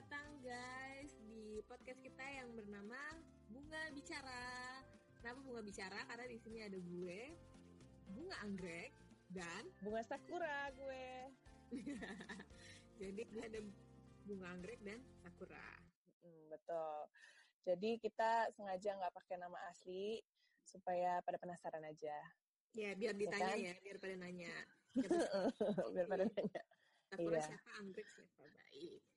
datang guys di podcast kita yang bernama Bunga Bicara. Kenapa Bunga Bicara? Karena di sini ada gue, Bunga Anggrek, dan Bunga Sakura gue. Jadi ada Bunga Anggrek dan Sakura. Hmm, betul. Jadi kita sengaja nggak pakai nama asli supaya pada penasaran aja. Ya, biar ditanya ya, kan? biar pada nanya. Biar pada nanya. Sakura Iya. siapa, Anggrek siapa, baik.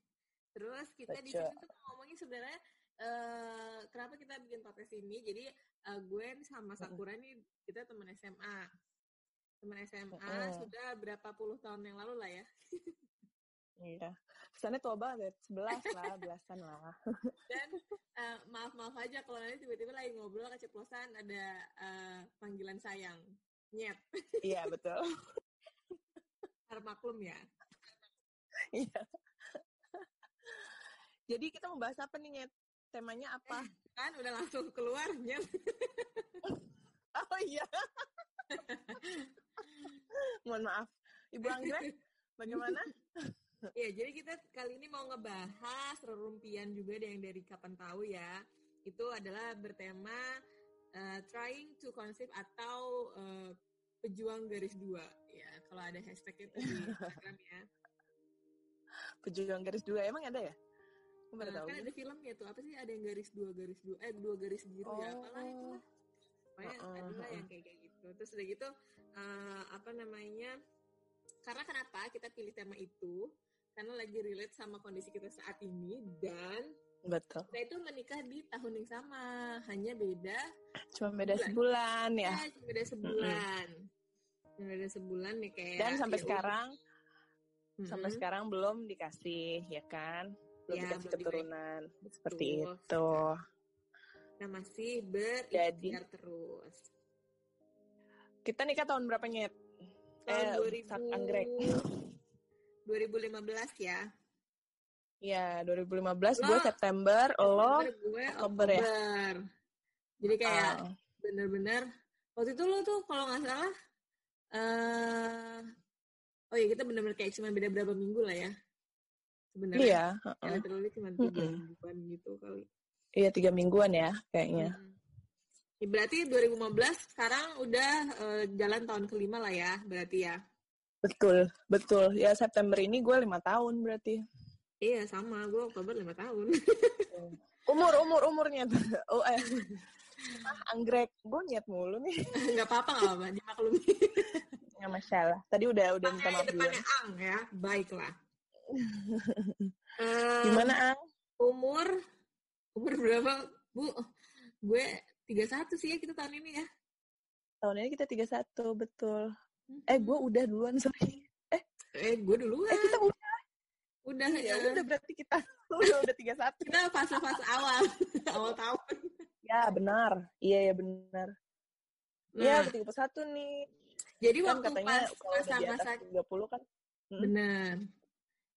Terus kita di sini tuh ngomongin sebenarnya eh kenapa kita bikin podcast ini. Jadi eh, gue sama Sakura nih kita teman SMA. Teman SMA Mm-mm. sudah berapa puluh tahun yang lalu lah ya. Iya. Kesannya tua banget. Sebelas lah, belasan lah. Dan eh, maaf-maaf aja kalau nanti tiba-tiba lagi ngobrol keceplosan ada eh, panggilan sayang. Nyet, Iya, betul. harap maklum ya. Iya. Jadi kita mau bahas apa nih, Nyet? Temanya apa? Kan udah langsung keluar, Nyet. Oh iya. Mohon maaf. Ibu Anggrek, bagaimana? Ya, jadi kita kali ini mau ngebahas rerumpian juga deh yang dari kapan tahu ya. Itu adalah bertema uh, trying to conceive atau uh, pejuang garis dua. Ya, kalau ada hashtag itu di Instagram ya. Pejuang garis dua. Emang ada ya? Aku baru Nah, tahu. kan ada filmnya tuh apa sih ada yang garis dua garis dua eh dua garis biru ya Oh. apalah itu lah pokoknya Uh-uh, adalah uh-uh. yang kayak kayak gitu terus udah gitu uh, apa namanya karena kenapa kita pilih tema itu karena lagi relate sama kondisi kita saat ini dan Betul. kita itu menikah di tahun yang sama hanya beda Cuma beda Bulan. sebulan ya. ya cuma beda sebulan Cuma beda sebulan nih kayak Dan sampai ya sekarang, udah. sampai Mm-mm. sekarang belum dikasih, ya kan? Belum Ya, dikasih belum keturunan. Seperti itu. kita masih berikhtiar terus Kita nikah tahun berapa, Nyet? tahun Eh, Sak Anggrek. 2015 ya. Ya, 2015 Lo- gue September, lo gue Oktober ya? Jadi kayak Ah, bener-bener waktu itu lo tuh kalau nggak salah eh oh iya kita bener-bener kayak cuma beda berapa minggu lah ya. Sebenarnya. iya, Ya, literally cuma tiga Mm-mm. mingguan gitu kali. iya tiga mingguan ya kayaknya. Mm. Ya, berarti 2015 sekarang udah eh, jalan tahun kelima lah ya, berarti ya. Betul, betul. Ya September ini gue lima tahun berarti. Iya sama, gue Oktober lima tahun. Umur, umur, umurnya. Oh, eh. Ah, anggrek. Gue nyet mulu nih. Nggak apa-apa, nggak apa-apa, dimaklumi. Nggak masalah. Tadi udah udah minta maaf dulu. depannya ang ya, baiklah. Eh, Gimana, Ang? umur umur berapa bu gue 31 sih ya kita tahun ini ya Tahun ini kita 31, betul. Hmm. Eh, gue udah duluan, sorry. eh gue duluan Eh, kita udah. udah Ya, ya udah berarti kita udah, udah 31. kita fase-fase awal awal tahun Ya, benar. Iya, ya benar. nah Iya, tiga puluh satu nih. jadi Kan waktu katanya pas masa-masa atas 30 kan. Hmm. benar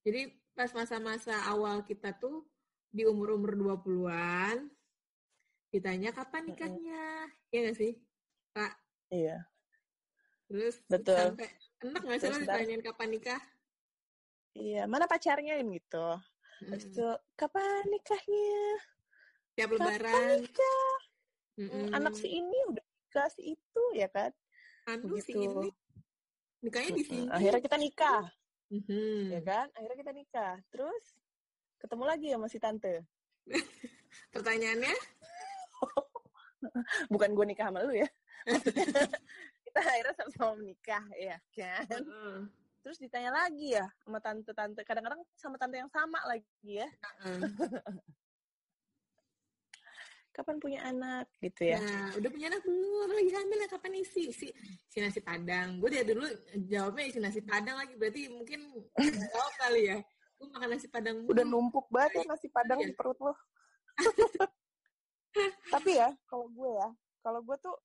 jadi pas masa-masa awal kita tuh di umur-umur 20-an ditanya kapan nikahnya ya nggak sih Pak Iya. terus Betul. sampai enak nggak sih lo Terus ditanyain kapan nikah Iya, mana pacarnya gitu. Habis Mm. itu, kapan nikahnya? tiap Kapan lebaran nikah? Mm-mm. Anak si ini udah nikah si itu, ya kan? anu si ini nikahnya di sini Akhirnya kita nikah, Mhm. ya kan? Akhirnya kita nikah. Terus, ketemu lagi sama si tante. pertanyaannya Bukan gue nikah sama lu ya. Kita akhirnya sama-sama menikah, ya kan? Heeh. Terus ditanya lagi ya sama tante-tante. Kadang-kadang sama tante yang sama lagi ya. Heeh. Kapan punya anak, gitu ya. Nah, udah punya anak belum? Lagi hamil ya kapan isi? Si, si nasi padang. Gue dari dulu jawabnya isi nasi padang lagi. Berarti mungkin jawab kali ya. Gue makan nasi padang. Udah numpuk banget ya nasi padang Iya. di perut lo. Tapi ya, kalau gue ya, kalau gue tuh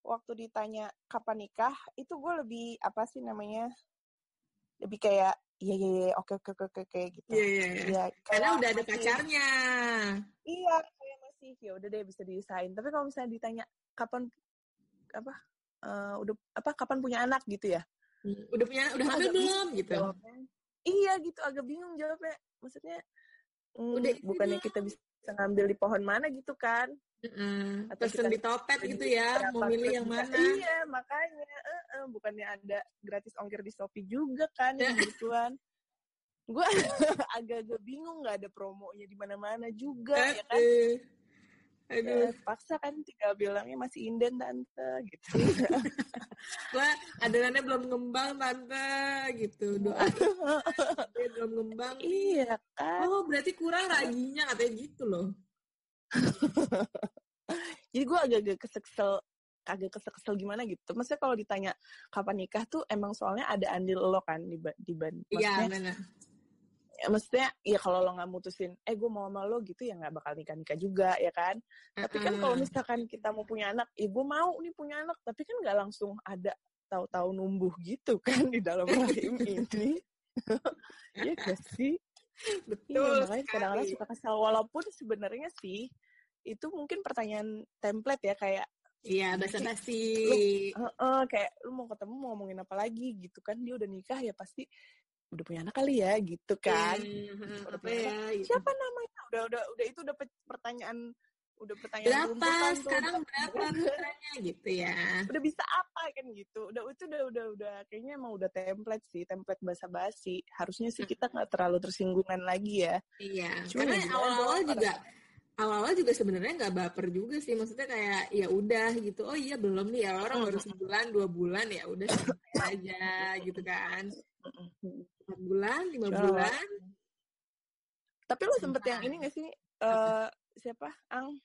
waktu ditanya kapan nikah, itu gue lebih apa sih namanya? Lebih kayak iya iya iya oke oke oke oke oke, gitu. Iya, iya, iya. Iya, Karena udah ada pacarnya. Iya, masih ya udah deh bisa diusahain. Tapi kalau misalnya ditanya kapan apa eh, udah apa kapan punya anak gitu ya? Hmm, Udah punya udah hamil belum gitu. Jawabnya, iya gitu agak bingung jawabnya. Maksudnya Mm, Udah bukannya kita bisa ngambil di pohon mana gitu kan? Heeh. Atau kita di topet gitu ya, mau milih yang mana. Iya, makanya. eh, eh, bukannya ada gratis ongkir di Shopee juga kan yang gituan. Gue agak-agak bingung nggak ada promonya di mana-mana juga ya kan. Aduh, Ya, paksa kan tinggal bilangnya masih inden tante gitu. gua adonannya belum ngembang tante gitu. Doain dia belum ngembang. iya kan. Oh, berarti kurang raginya katanya gitu loh. Jadi gue agak-agak kesel agak kesel gimana gitu. Maksudnya kalau ditanya kapan nikah tuh emang soalnya ada andil lo kan di di Iya, benar. Ya, maksudnya ya kalau lo nggak mutusin eh gue mau sama lo gitu ya nggak bakal nikah nikah juga ya kan? Tapi kan kalau misalkan kita mau punya anak ya gue mau nih punya anak tapi kan nggak langsung ada tahu-tahu numbuh gitu kan di dalam rahim ini. Iya gak sih? Betul iya makanya kadang-kadang suka kesal walaupun sebenarnya sih itu mungkin pertanyaan template ya kayak Iya, basa-basi. Heeh, kayak lu mau ketemu mau ngomongin apa lagi gitu kan dia udah nikah ya pasti udah punya anak kali ya gitu kan Iya, heeh, Udah apa ya? gitu. siapa namanya udah udah udah itu udah pe- pertanyaan udah pertanyaan Berapa tuh. sekarang berapa putranya gitu ya? udah bisa apa kan gitu udah itu udah udah udah kayaknya emang udah template sih template basa-basi harusnya sih kita nggak terlalu tersinggungan lagi ya Iya, Cuma karena ya awal-awal juga awal-awal juga sebenarnya nggak baper juga sih. Maksudnya kayak ya udah gitu. Oh iya belum nih ya orang baru sebulan dua bulan ya udah aja gitu kan. Empat bulan, lima Cuma bulan. tapi lu sempet yang ini gak sih eh siapa ang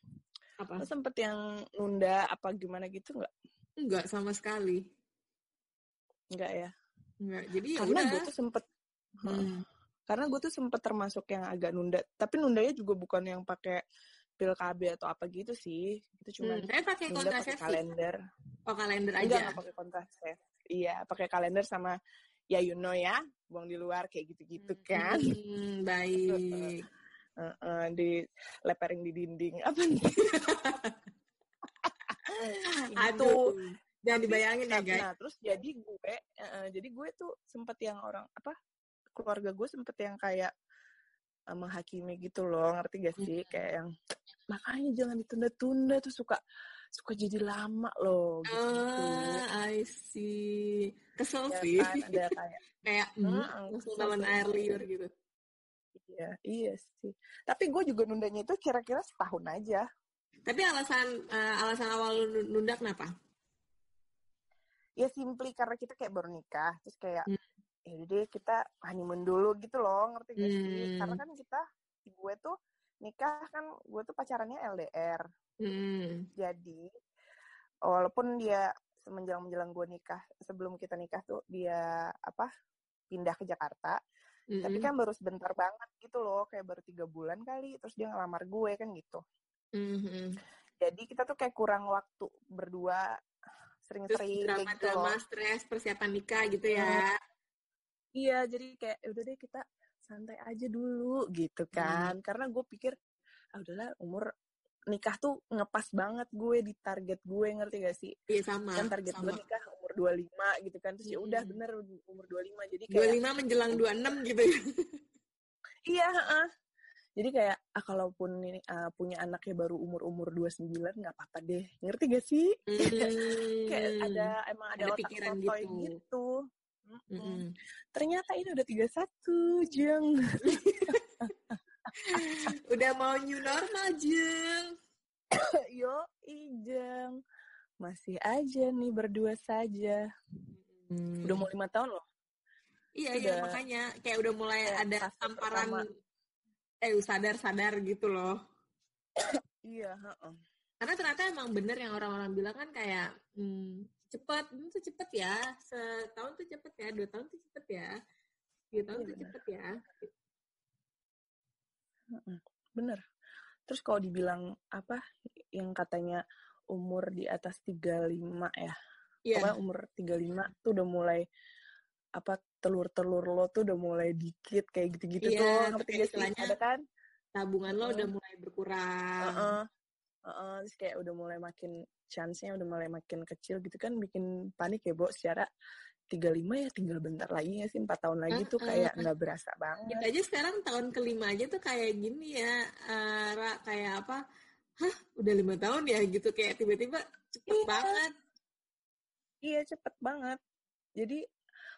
Apa? lu sempet yang nunda apa gimana gitu nggak Enggak sama sekali. nggak ya Enggak. Jadi ya karena gue tuh sempet Hmm. karena gue tuh sempet termasuk yang agak nunda tapi nundanya juga bukan yang pakai pil KB atau apa gitu sih itu cuma Hmm, Saya pakai nunda pakai kontrasepsi. kalender Oh kalender aja. nggak pakai kontrasepsi iya pakai kalender sama ya you know ya buang di luar kayak gitu-gitu kan Hmm, baik. Heeh, di leperin di dinding apa nih Aduh. Gitu. Jangan dibayangin ya guys. nah, terus jadi gue eh, jadi gue tuh sempet yang orang apa keluarga gue sempet yang kayak eh, menghakimi gitu loh ngerti gak sih kayak yang makanya jangan ditunda-tunda tuh suka suka jadi lama loh gitu, Ah, I see. Kesel ya sih. kan ada kayak Kayak hmm, kesel air liur gitu. iya iya sih tapi gue juga nundanya itu kira-kira setahun aja Tapi alasan eh, alasan awal nunda kenapa? ya simply karena kita kayak baru nikah terus kayak Hmm. ya deh kita honeymoon dulu gitu loh ngerti gak sih Hmm. karena kan kita gue tuh nikah kan gue tuh pacarannya LDR Hmm. jadi walaupun dia menjelang menjelang gue nikah sebelum kita nikah tuh dia apa pindah ke Jakarta Mm-mm. tapi kan baru sebentar banget gitu loh kayak baru tiga bulan kali terus dia ngelamar gue kan gitu Mhm. jadi kita tuh kayak kurang waktu berdua sering-sering kayak gitu loh drama-drama stres persiapan nikah gitu ya. Iya, jadi kayak "Ya udah deh kita santai aja dulu gitu kan. Karena gue pikir ah udahlah umur nikah tuh ngepas banget gue di target gue ngerti gak sih? Iya sama. Kan target gue sama. nikah umur 25 gitu kan. Terus ya udah Hmm. bener umur 25. Jadi kayak 25 menjelang 26 gitu ya. iya, heeh. Jadi kayak ah kalaupun ini ah, punya anaknya baru umur-umur 29 nggak apa-apa deh. Ngerti gak sih? kayak Hmm. ada emang ada, Ada otak pikiran gitu. gitu. Mm-mm. Mm-mm. Ternyata ini udah 31, Jeng. Udah mau new normal, Jeng. Yo, Ijeng. Masih aja nih berdua saja. Udah mau lima tahun loh. Iya, Itu iya udah- makanya kayak udah mulai kayak ada tamparan eh sadar-sadar gitu loh. Iya, heeh. Karena ternyata emang bener yang orang-orang bilang kan kayak hmm, cepet, ini tuh cepet ya, setahun tuh cepet ya, dua tahun tuh cepet ya, tiga tahun Iya, tuh bener. cepet ya. Bener. Terus kalau dibilang apa yang katanya umur di atas 35 ya. Iya, Pokoknya umur 35 tuh udah mulai apa telur-telur lo tuh udah mulai dikit kayak gitu-gitu Iya, tuh ngerti gak sih ada kan tabungan lo Heeh. udah mulai berkurang. Heeh. Heeh, terus kayak udah mulai makin chance-nya udah mulai makin kecil gitu kan bikin panik ya Bo secara 35 ya tinggal bentar lagi ya sih empat tahun lagi uh, tuh kayak nggak uh, berasa banget. Kita aja sekarang tahun kelima aja tuh kayak gini ya, uh, Ra, kayak apa? Hah, udah lima tahun ya gitu kayak tiba-tiba cepet iya. banget. Iya cepet banget. Jadi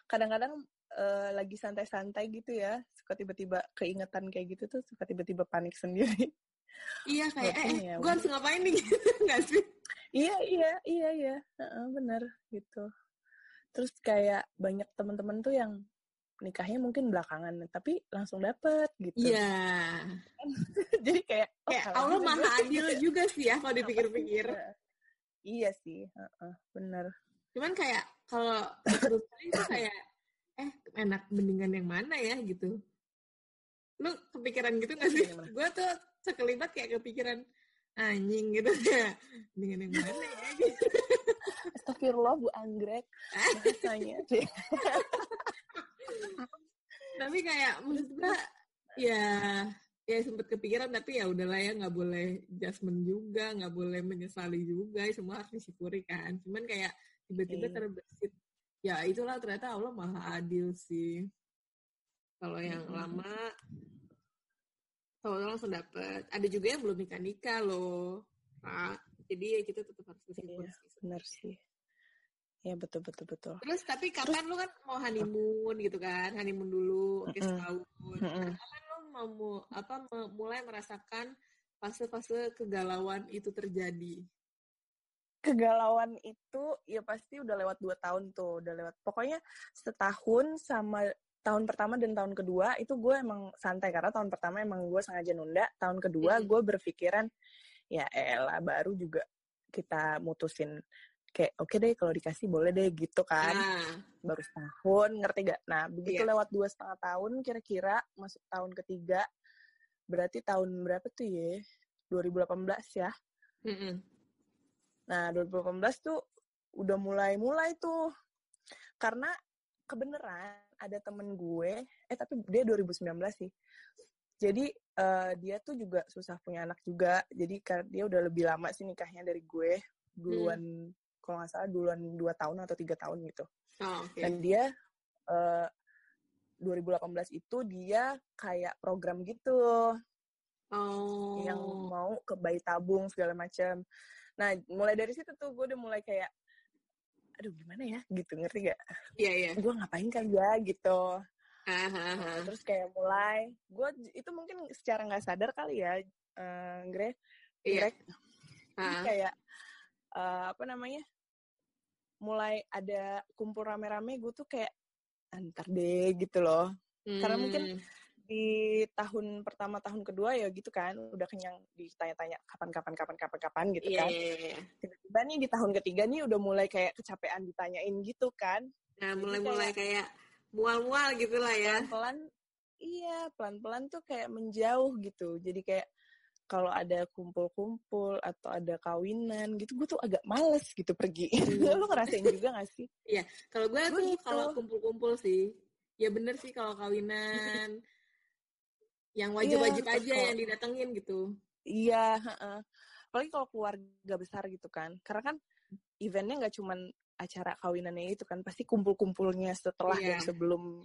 kadang-kadang uh, lagi santai-santai gitu ya, suka tiba-tiba keingetan kayak gitu tuh suka tiba-tiba panik sendiri. Iya kayak eh, eh ya, gue harus ngapain nih gitu nggak sih? Iya iya iya iya, uh, bener gitu terus kayak banyak teman-teman tuh yang nikahnya mungkin belakangan tapi langsung dapet gitu. Iya. Yeah. Jadi kayak oh, kayak Allah maha adil juga sih ya kalau dipikir-pikir. Iya sih, uh, uh, bener. Cuman kayak kalau terus itu kayak eh enak mendingan yang mana ya gitu. Lu kepikiran gitu gak sih? Gue tuh sekelibat kayak kepikiran anjing gitu ya. Mendingan yang mana ya gitu. Astagfirullah Bu Anggrek. Bahasanya tapi kayak maksud gue ya ya sempet kepikiran tapi ya udahlah ya nggak boleh adjustment juga nggak boleh menyesali juga semua harus disyukuri kan. Cuman kayak tiba-tiba okay. terbesit ya itulah ternyata Allah maha adil sih. Kalau yang hmm. lama tahu langsung dapet. Ada juga yang belum nikah nikah loh pak jadi ya kita tetap harus bersyukur iya, benar sih Ya betul betul betul. Terus tapi kapan Terus, lu kan mau honeymoon gitu kan, honeymoon dulu, oke setahun. Nah, kapan lu mau apa mulai merasakan fase-fase kegalauan itu terjadi? Kegalauan itu ya pasti udah lewat dua tahun tuh, udah lewat. Pokoknya setahun sama tahun pertama dan tahun kedua itu gue emang santai karena tahun pertama emang gue sengaja nunda, tahun kedua gue berpikiran ya elah baru juga kita mutusin kayak oke okay deh kalau dikasih boleh deh gitu kan nah. baru setahun ngerti gak nah begitu yeah. lewat dua setengah tahun kira-kira masuk tahun ketiga berarti tahun berapa tuh ya 2018 ya mm -mm. nah 2018 tuh udah mulai-mulai tuh karena kebenaran ada temen gue eh tapi dia 2019 sih jadi uh, dia tuh juga susah punya anak juga jadi dia udah lebih lama sih nikahnya dari gue duluan hmm kalau nggak salah duluan dua tahun atau tiga tahun gitu. Oh, okay. Dan dia uh, eh, 2018 itu dia kayak program gitu. Oh. Yang mau ke bayi tabung segala macam. Nah, mulai dari situ tuh gue udah mulai kayak aduh gimana ya gitu ngerti gak? Iya yeah, iya. Yeah. Gue ngapain kali ya gitu. Uh, terus kayak mulai gue itu mungkin secara nggak sadar kali ya, uh, Gre, yeah. uh. kayak uh, apa namanya mulai ada kumpul rame-rame gue tuh kayak antar deh gitu loh hmm. karena mungkin hmm. di tahun pertama tahun kedua ya gitu kan udah kenyang ditanya-tanya kapan kapan kapan kapan kapan gitu yeah, kan yeah, yeah. tiba-tiba nih di tahun ketiga nih udah mulai kayak kecapean ditanyain gitu kan nah mulai-mulai kayak, kayak mual-mual gitu lah ya. Pelan iya pelan-pelan tuh kayak menjauh gitu. Jadi kayak kalau ada kumpul-kumpul atau ada kawinan gitu gue tuh agak males gitu pergi. Hmm. lo ngerasain juga gak sih? Iya kalau gue tuh gitu. kalau kumpul-kumpul sih ya bener sih kalau kawinan yang wajib-wajib ya, aja kalo, yang didatengin gitu. Iya uh, apalagi kalau keluarga besar gitu kan. Karena kan eventnya nggak cuman acara kawinannya itu kan pasti kumpul-kumpulnya setelah yang sebelum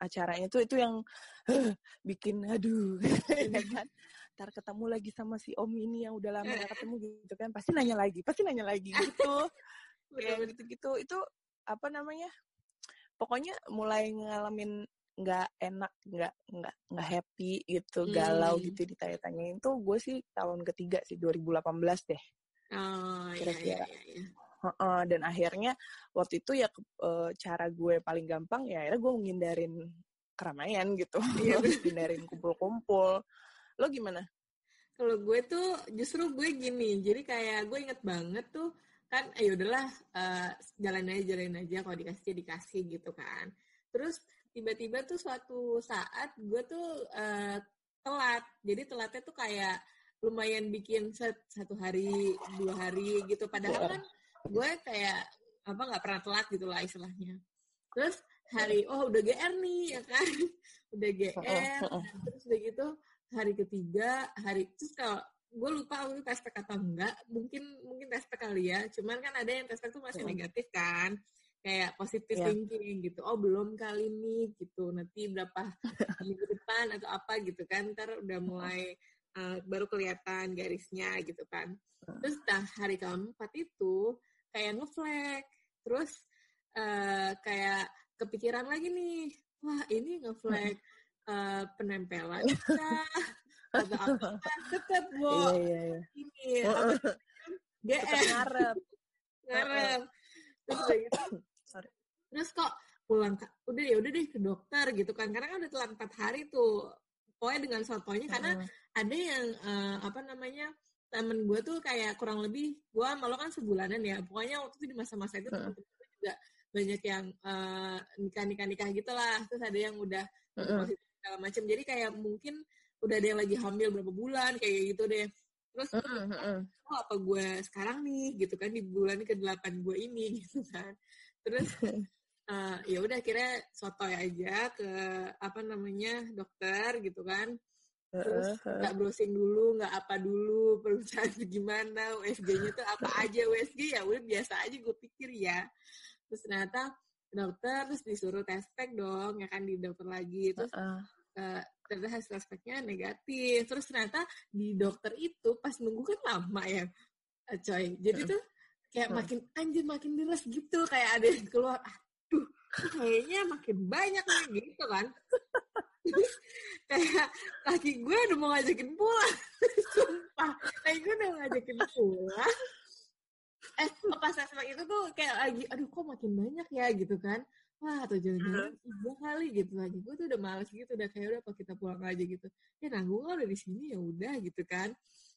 acaranya itu itu yang bikin aduh ya kan. Ntar ketemu lagi sama si om ini yang udah lama gak ketemu gitu kan. Pasti nanya lagi pasti nanya lagi gitu. Kayak gitu gitu itu apa namanya pokoknya mulai ngalamin nggak enak nggak nggak nggak happy gitu hmm. galau gitu ditanya-tanyain tuh gue sih tahun ketiga sih 2018 deh. Oh, iya, kira-kira. iya, iya, iya. Uh, dan akhirnya waktu itu ya uh, cara gue paling gampang ya akhirnya gue menghindarin keramaian gitu iya, hindarin kumpul-kumpul Lo gimana? Kalau gue tuh justru gue gini, jadi kayak gue inget banget tuh kan, ayo ya udahlah uh, jalan aja jalan aja kalau dikasih dikasih gitu kan. Terus tiba-tiba tuh suatu saat gue tuh uh, telat, jadi telatnya tuh kayak lumayan bikin set, satu hari dua hari gitu. Padahal kan gue kayak apa nggak pernah telat gitu lah istilahnya. Terus hari oh udah GR nih ya kan, udah GR, terus udah gitu hari ketiga hari terus kalau gue lupa aku tes pack atau enggak mungkin mungkin tes pack kali ya cuman kan ada yang tes pack tuh masih negatif kan kayak positive Yeah. thinking gitu oh belum kali ini gitu nanti berapa minggu depan atau apa gitu kan ntar udah mulai uh, baru kelihatan garisnya gitu kan. Terus nah hari keempat itu kayak ngeflag. Terus uh, kayak kepikiran lagi nih wah ini ngeflag uh, penempelan atau apa tetap Iya, bo. Iya, iya. ini GR ngarep. ngarep. Terus gitu Sorry. terus kok pulang udah ya udah deh ke dokter gitu kan. Karena kan udah telat empat hari tuh pokoknya dengan sotonya. Karena Mm. ada yang eh, apa namanya temen gue tuh kayak kurang lebih gue malu kan sebulanan ya. Pokoknya waktu itu di masa-masa itu temen gue juga banyak yang eh, nikah-nikah nikah gitu lah. Terus ada yang udah positif segala macam jadi kayak mungkin udah ada yang lagi hamil berapa bulan kayak gitu deh. Terus mm-mm. oh apa gue sekarang nih? Gitu kan di bulan ke delapan gue ini gitu kan. Terus eh, ya udah akhirnya sotoy aja ke apa namanya dokter gitu kan terus nggak browsing dulu nggak apa dulu perusahaan gimana USG-nya tuh apa aja USG ya udah biasa aja gue pikir ya. Terus ternyata dokter terus disuruh tes pack dong ya kan di dokter lagi. Terus Heeh. eh, ternyata hasil tes packnya negatif. Terus ternyata di dokter itu pas nunggu kan lama ya eh, coy. Jadi tuh kayak makin anjir makin deras gitu. Kayak ada yang keluar aduh kayaknya makin banyak nih gitu kan Terus kayak kaki gue udah mau ngajakin pulang. Sumpah kaki gue udah ngajakin pulang. Eh pas asma itu tuh kayak lagi aduh kok makin banyak ya? gitu kan. Wah atau jangan-jangan iya kali gitu. Lagi gue tuh udah males gitu udah kayak udah apa kita pulang aja gitu. Ya nanggung udah di sini ya udah gitu kan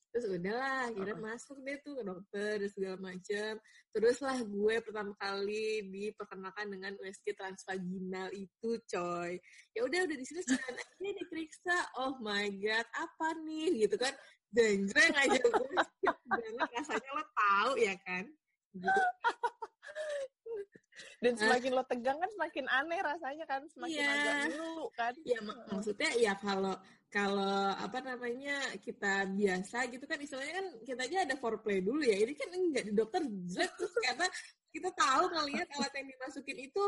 terus udahlah akhirnya masuk deh tuh ke dokter dan segala macem. Teruslah gue pertama kali diperkenalkan dengan USG transvaginal itu coy. Ya udah udah di sini sekarang aja diperiksa. Oh my god apa nih? Gitu kan. Jeng-jeng aja gue banget rasanya lo tahu ya kan? Gitu. Dan semakin lo tegang kan semakin aneh rasanya kan, semakin Iya. agak ngilu kan. ya mak- maksudnya ya kalau kalau apa namanya kita biasa gitu kan istilahnya kan kita aja ada foreplay dulu ya ini kan enggak di dokter zet terus karena kita tahu ngelihat alat yang dimasukin itu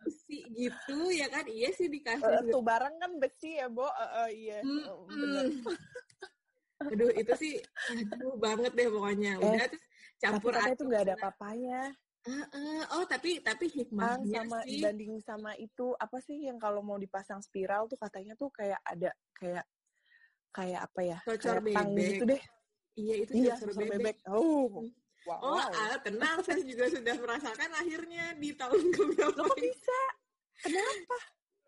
besi gitu ya kan iya sih dikasih Eh, tuh barang kan besi ya, Bo. Eh, eh, iya. Hmm, Eh, bener. hmm. Aduh itu sih aduh banget deh pokoknya. Eh, Udah terus Tapi campur katanya itu nggak ada aduk. Ah, ah. Oh tapi tapi Ang hikmahnya sama sih. dibanding sama itu apa sih yang kalau mau dipasang spiral tuh katanya tuh kayak ada kayak kayak apa ya? Cocor kayak bebek. gitu deh. Iya itu Iya, cocor cocor bebek. bebek. Oh. Wow. Oh ah, tenang saya juga sudah merasakan akhirnya di tahun keberapa bisa? Kenapa?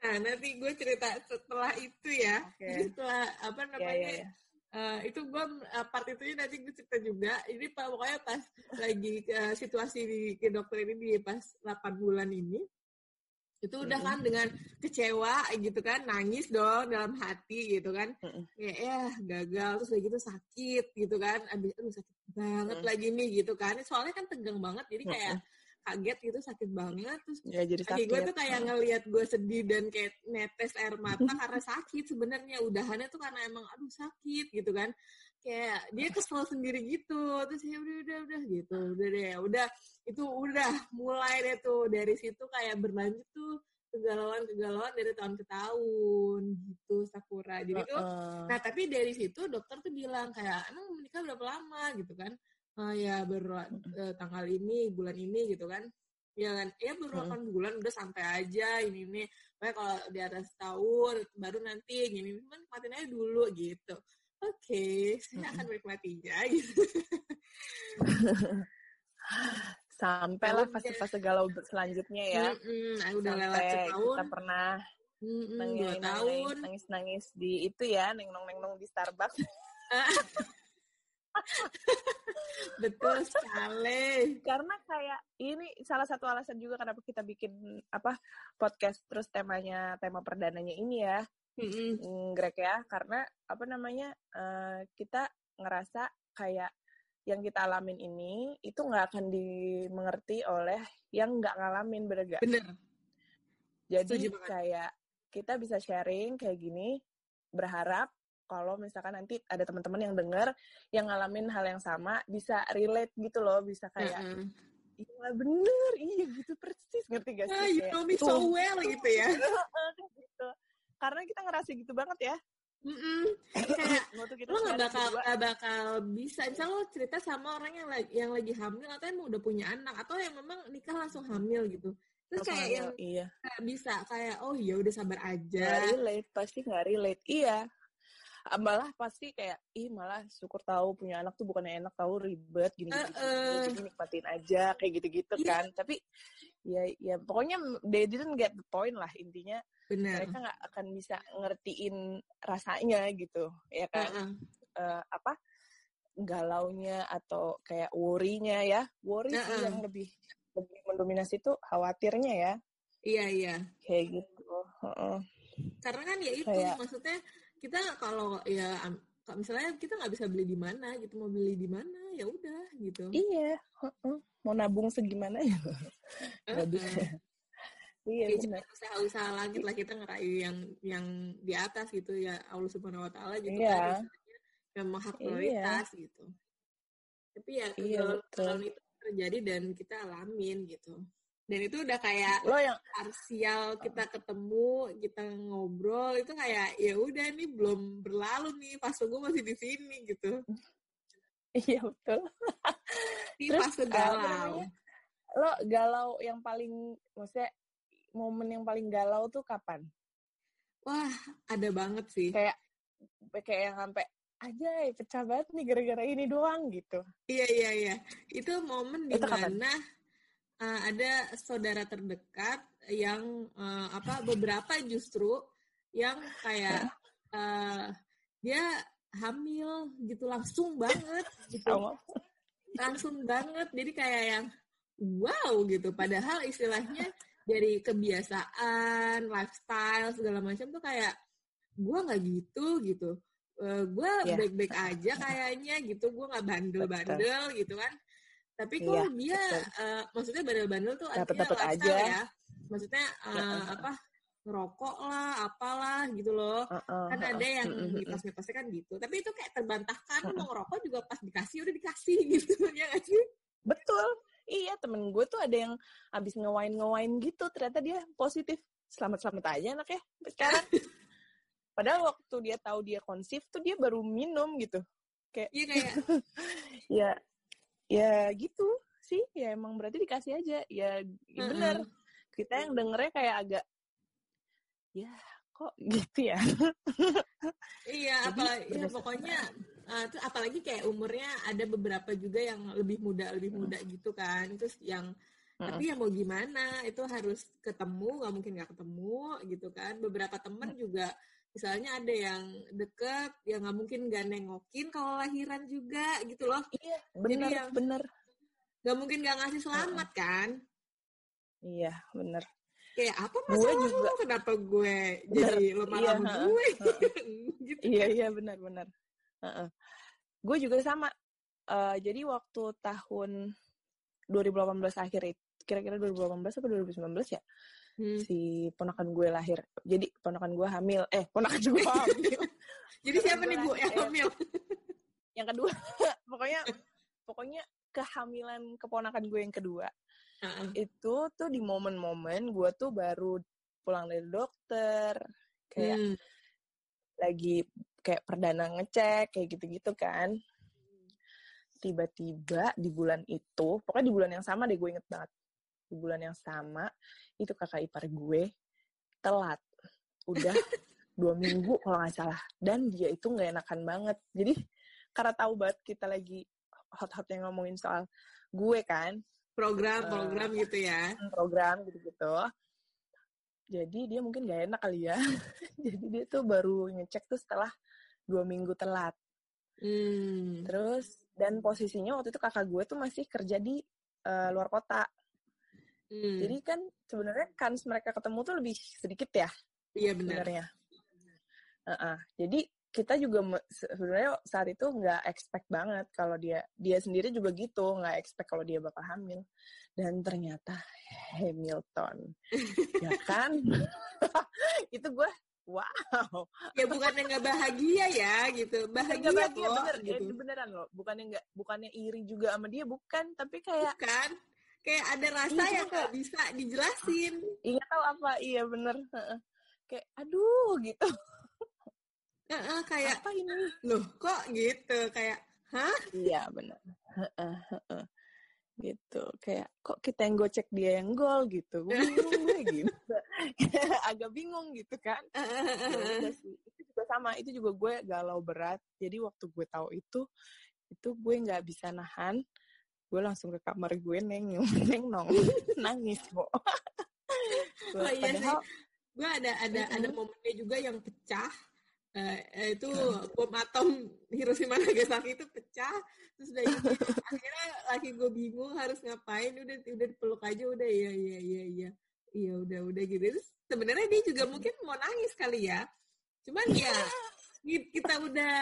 Nah nanti gue cerita setelah itu ya. Jadi setelah apa Ya, namanya ya, ya. Eh, itu gue uh, part itunya nanti gue cerita juga. Ini pak pokoknya pas lagi ke situasi di ke dokter ini di pas 8 bulan ini itu udah kan dengan kecewa gitu kan nangis dong dalam hati gitu kan. Ya gagal terus udah gitu sakit gitu kan. Abis aduh sakit banget Mm. lagi nih gitu kan. Soalnya kan tegang banget jadi kayak kaget gitu sakit banget terus Ya jadi kaki gue tuh kayak ngelihat gue sedih dan kayak netes air mata karena sakit sebenarnya. Udahannya tuh karena emang aduh sakit gitu kan. Kayak dia kesel sendiri gitu. Terus ya udah udah udah gitu. Udah deh udah. Itu udah mulai deh tuh dari situ kayak berlanjut tuh kegalauan kegalauan dari tahun ke tahun gitu Sakura. Jadi tuh. Nah, tapi dari situ dokter tuh bilang kayak, emang menikah berapa lama? Gitu kan? "Ah, ya baru eh, tanggal ini, bulan ini gitu kan. Ya kan, ya baru Mm-mm. 8 bulan udah santai aja ini ini. Pokoknya kalau di atas tahun baru nanti gini ini nikmatin aja dulu gitu. Oke, saya akan menikmatinya gitu. Sampailah fase-fase galau selanjutnya ya. Mm-mm, ah, udah lewat Sampai setahun, kita pernah mm-mm, nangis, dua tahun. nangis, nangis di itu ya, neng-nong neng-nong di Starbucks. Betul sekali. Karena kayak ini salah satu alasan juga kenapa kita bikin apa podcast terus temanya tema perdananya ini ya, mm, Greg ya, karena apa namanya eh, kita ngerasa kayak yang kita alamin ini itu nggak akan dimengerti oleh yang nggak ngalamin bener gak? Bener. Jadi Setuju kayak kita bisa sharing kayak gini, berharap kalau misalkan nanti ada teman-teman yang denger yang ngalamin hal yang sama bisa relate gitu loh, bisa kayak Mm-mm. iya bener iya gitu persis. Ngerti gak sih? Ah, you Kayak, know me so tuh, well gitu ya. Gitu. Karena kita ngerasa gitu banget ya. Mm-mm. kayak waktu kita lo nggak bakal nggak bakal bisa misal lo cerita sama orang yang lagi yang lagi hamil atau emang udah punya anak atau yang memang nikah langsung hamil gitu. Terus kayak hamil, yang iya. bisa kayak oh ya udah sabar aja. Relate pasti nggak relate. Iya malah pasti kayak ih malah syukur tahu punya anak tuh bukannya enak tahu ribet gini gini, Eh, eh. jadi nikmatin aja kayak gitu gitu Iya. kan tapi ya ya pokoknya they didn't get the point lah intinya benar mereka nggak akan bisa ngertiin rasanya gitu ya kan Heeh. Eh, apa galaunya atau kayak worry-nya ya worry sih Heeh. yang lebih lebih mendominasi tuh khawatirnya ya iya iya kayak gitu Heeh. karena kan ya itu Kayak- maksudnya kita kalau ya kalau misalnya kita nggak bisa beli di mana gitu mau beli di mana ya udah gitu. Iya heeh. mau nabung segimana ya? Nggak bisa. Iya Ya, usaha-usaha langit lah kita ngerayu yang yang di atas gitu ya Allah Subhanahu Wa Taala gitu Iya. kan memang hak Iya. prioritas gitu. Tapi ya Iya, kegagalan itu terjadi dan kita alamin gitu dan itu udah kayak lo yang parsial kita ketemu kita ngobrol itu kayak ya udah nih belum berlalu nih fase gue masih di sini gitu iya betul ini Terus, fase apa galau namanya? lo galau yang paling maksudnya momen yang paling galau tuh kapan wah ada banget sih kayak kayak yang sampai aja pecah banget nih gara-gara ini doang gitu Iya iya iya. Itu momen di Itu kapan? mana uh, ada saudara terdekat yang uh, apa beberapa justru yang kayak uh, dia hamil gitu langsung banget gitu. Langsung banget. Jadi kayak yang wow gitu. Padahal istilahnya dari kebiasaan, lifestyle segala macam tuh kayak gua nggak gitu gitu. Uh, gue Iya. baik-baik aja kayaknya gitu gue nggak bandel-bandel gitu kan tapi kok Iya, dia betul. uh, maksudnya bandel-bandel tuh artinya Dapet-dapet lifestyle aja. ya maksudnya uh, apa ngerokok lah apalah gitu loh Heeh, kan heeh. ada yang Mm, mm, mm. mitos-mitosnya kan gitu tapi itu kayak terbantahkan Heeh. mau ngerokok juga pas dikasih udah dikasih gitu ya nggak sih betul iya temen gue tuh ada yang abis ngewain ngewain gitu ternyata dia positif selamat selamat aja anaknya sekarang padahal waktu dia tahu dia konsif tuh dia baru minum gitu iya kayak ya ya gitu sih. Ya emang berarti dikasih aja. Ya, ya Heeh. bener. Kita yang dengernya kayak agak ya kok gitu ya? Iya, Jadi, apalagi ya, pokoknya uh, terus apalagi kayak umurnya ada beberapa juga yang lebih muda lebih muda gitu kan. Terus yang tapi ya mau gimana? Itu harus ketemu nggak mungkin nggak ketemu gitu kan. Beberapa temen juga misalnya ada yang deket ya nggak mungkin nggak nengokin kalau lahiran juga gitu loh. iya bener yang- bener Nggak mungkin nggak ngasih selamat kan. iya bener Kayak apa Gue masalah juga. lu? Kenapa gue Bener. jadi lemah Iya, sama gue? gitu. Iya iya benar benar. Gue juga sama. Eh, jadi waktu tahun 2018 akhir itu kira-kira 2018 atau 2019 ya Hmm. si ponakan gue lahir. Jadi ponakan gue hamil. Eh ponakan gue hamil. Jadi siapa nih bu yang Eh, hamil? yang kedua pokoknya pokoknya kehamilan keponakan gue yang kedua Heeh. itu tuh di momen-momen gue tuh baru pulang dari dokter kayak Hmm. lagi kayak perdana ngecek kayak gitu-gitu kan tiba-tiba di bulan itu pokoknya di bulan yang sama deh gue inget banget di bulan yang sama itu kakak ipar gue telat udah dua minggu kalau nggak salah dan dia itu nggak enakan banget jadi karena tahu banget kita lagi hot-hot yang ngomongin soal gue kan program-program gitu ya. program gitu-gitu. Jadi dia mungkin gak enak kali ya. Jadi dia tuh baru ngecek tuh setelah dua minggu telat. Hmm. Terus dan posisinya waktu itu kakak gue tuh masih kerja di eh, luar kota. Hmm. Jadi kan sebenarnya kans mereka ketemu tuh lebih sedikit ya iya benar. sebenarnya. Heeh. Jadi kita juga sebenarnya saat itu nggak expect banget kalau dia dia sendiri juga gitu nggak expect kalau dia bakal hamil dan ternyata Hamilton ya kan itu gue wow Ya bukannya nggak bahagia ya gitu. Bahagia, bahagia, kok bener gitu. itu beneran loh bukannya nggak bukannya iri juga sama dia bukan tapi kayak Bukan. Kayak ada rasa yang nggak bisa dijelasin Iya tahu apa? Iya bener. Heeh. Kayak aduh gitu. Heeh, kayak Apa ini? loh kok gitu kayak hah Iya bener. Heeh, heeh. Gitu. Kayak kok kita yang gocek dia yang gol gitu. Gue bingung gue gitu. Agak bingung gitu kan. Ya. Itu juga sama. Itu juga gue galau berat. Jadi waktu gue tahu itu, itu gue nggak bisa nahan. Gue langsung ke kamar gue neng neng nong. Nangis kok. Oh iya. Padahal gue ada ada ada Mm-mm. momennya juga yang pecah. Eh, itu bom atom Hiroshima Nagasaki itu pecah. Terus udah gitu akhirnya lagi gue bingung harus ngapain. Udah udah dipeluk aja udah iya iya iya iya. Iya udah udah gitu. Terus sebenarnya dia juga mungkin mau nangis kali ya. Cuman ya ki- kita udah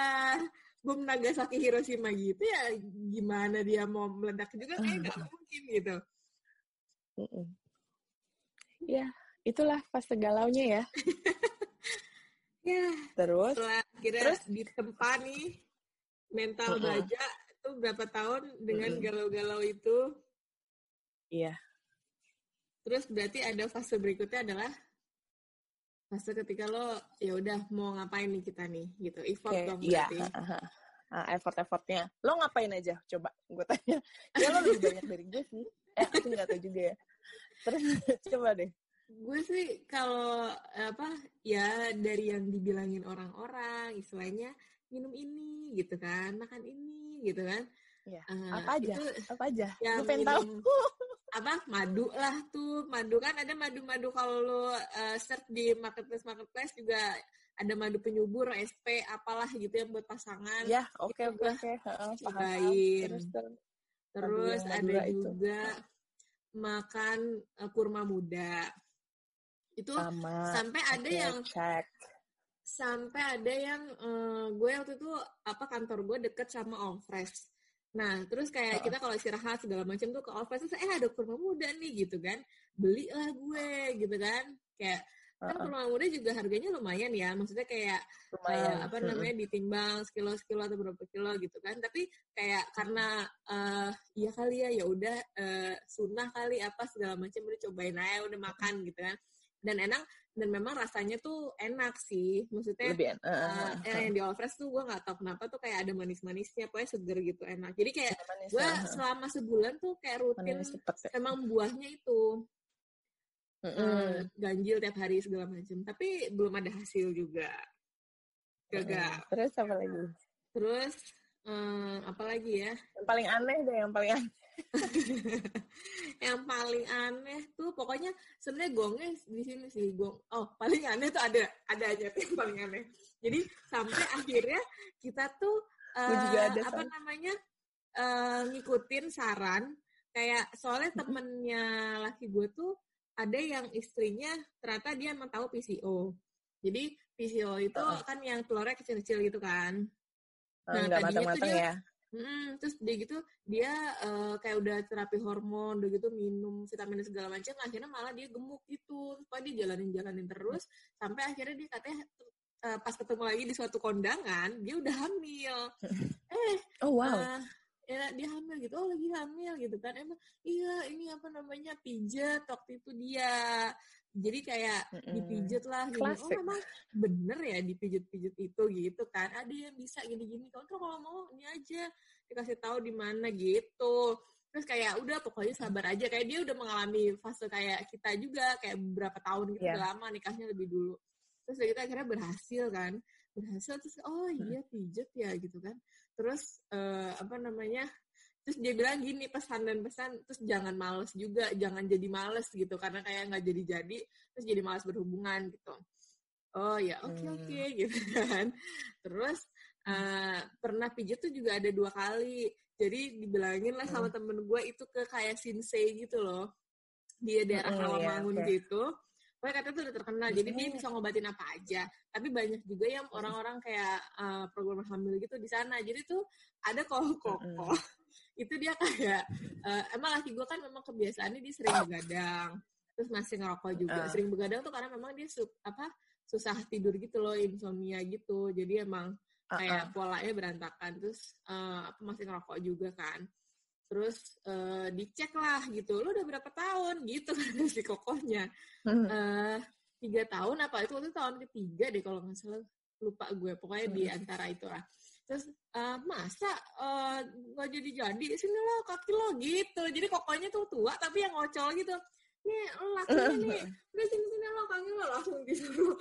bom Nagasaki Hiroshima gitu ya gimana dia mau meledak juga kayak nggak mungkin gitu. Ya, itulah fase galaunya ya. ya Terus, setelah kira Terus? ditempa nih mental Mm-mm. baja itu berapa tahun dengan Mm-mm. galau-galau itu iya, terus berarti ada fase berikutnya adalah fase ketika lo ya udah mau ngapain nih kita nih gitu effort kayak dong iya, berarti ah, effort-effortnya. Lo ngapain aja? Coba gue tanya. Ya lo lebih banyak dari gue sih. Eh, aku nggak tahu juga ya. Terus coba deh. gue sih kalau apa ya dari yang dibilangin orang-orang istilahnya minum ini gitu kan makan ini gitu kan Iya. Eh, Apa aja? itu Apa aja? yang gue pengen tahu. Apa madu lah tuh madu kan ada madu-madu kalau lo uh, search di marketplace marketplace juga ada madu penyubur SP apalah gitu yang buat pasangan Ya, oke Itu oke cobain. Terus terus. ada Madura itu. juga makan uh, kurma muda itu sama. sampai ada Oke, yang cek. sampai ada yang eh, gue waktu itu apa kantor gue deket sama All Fresh. Nah, terus kayak kita kalau istirahat segala macam tuh ke Fresh terus eh ada kurma muda nih gitu kan. Belilah gue gitu kan. Kayak kan kurma muda juga harganya lumayan ya. Maksudnya kayak eh, Lumayan. apa Mm-mm. namanya ditimbang sekilo sekilo atau berapa kilo gitu kan. Tapi kayak karena eh ya kali ya ya udah eh, sunnah kali apa segala macam udah cobain aja udah makan gitu kan. Dan enak dan memang rasanya tuh enak sih. Maksudnya Lebih en- heeh, Uh, heeh, yang di All Fresh tuh gue nggak tahu kenapa tuh kayak ada manis-manisnya, pokoknya seger gitu enak. Jadi kayak gue selama sebulan tuh kayak rutin cepet ya. emang buahnya itu Mm-mm. uh, ganjil tiap hari segala macam. Tapi belum ada hasil juga. Gagal. Mm-mm. Terus apa lagi? Terus uh, apa lagi ya? Yang paling aneh deh, yang paling aneh. yang paling aneh tuh pokoknya sebenarnya gongnya di sini sih gong. Oh paling aneh tuh ada ada aja tuh yang paling aneh. Jadi sampai akhirnya kita tuh Gua juga eh, ada, apa San. namanya eh, ngikutin saran kayak soalnya temennya laki gue tuh ada yang istrinya ternyata dia emang tahu PCO. Jadi PCO itu Heeh. kan yang telurnya kecil-kecil gitu kan. Nah, Nggak tadinya tuh matang-matang ya. Mm, terus dia gitu dia eh, kayak udah terapi hormon udah gitu minum vitamin segala macam akhirnya malah dia gemuk gitu. Terus dia jalanin jalanin terus sampai akhirnya dia katanya eh, pas ketemu lagi di suatu kondangan dia udah hamil. Eh Oh wow. eh, ya dia hamil gitu. Oh lagi hamil gitu kan. Emang iya ini apa namanya pijat waktu itu dia jadi kayak Mm-mm. dipijet lah gitu. Oh memang bener ya dipijet-pijet itu gitu kan. Ada yang bisa gini-gini. Kamu tuh kalau mau ini aja dikasih tahu di mana gitu. Terus kayak udah pokoknya sabar aja. Kayak dia udah mengalami fase kayak kita juga kayak beberapa tahun gitu Iya. udah lama nikahnya lebih dulu. Terus udah gitu akhirnya berhasil kan. Berhasil terus oh iya pijet ya gitu kan. Terus eh, apa namanya? Terus dia bilang gini pesan dan pesan terus jangan males juga jangan jadi males gitu karena kayak nggak jadi jadi terus jadi males berhubungan gitu oh ya oke Hmm. oke gitu kan terus eh, pernah pijat tuh juga ada dua kali jadi dibilangin lah sama temen gue itu ke kayak Shinsei gitu loh di daerah Mm-mm, Rawamangun iya, oke. gitu Pokoknya katanya tuh udah terkenal, jadi dia Oh. bisa ngobatin apa aja. Tapi banyak juga yang orang-orang kayak eh, program hamil gitu di sana. Jadi tuh ada koko Mm-mm. Itu dia kayak eh, emang laki gue kan memang kebiasaannya dia sering begadang terus masih ngerokok juga. Ah. sering begadang tuh karena memang dia su- apa susah tidur gitu loh insomnia gitu. Jadi emang Ah, kayak ah. polanya berantakan. Terus apa masih ngerokok juga kan. Terus uh, dicek lah gitu lo udah berapa tahun? Gitu kan si kokohnya. Uh, tiga tahun apa? Itu waktu tahun ketiga deh kalau nggak salah. Lupa gue. Pokoknya di antara itu lah terus uh, masa nggak uh, jadi jadi sini lo kaki lo gitu. Jadi kokohnya tuh tua tapi yang ngocol gitu. Nih lakinya nih udah sini sini lo kaki lo. Langsung disuruh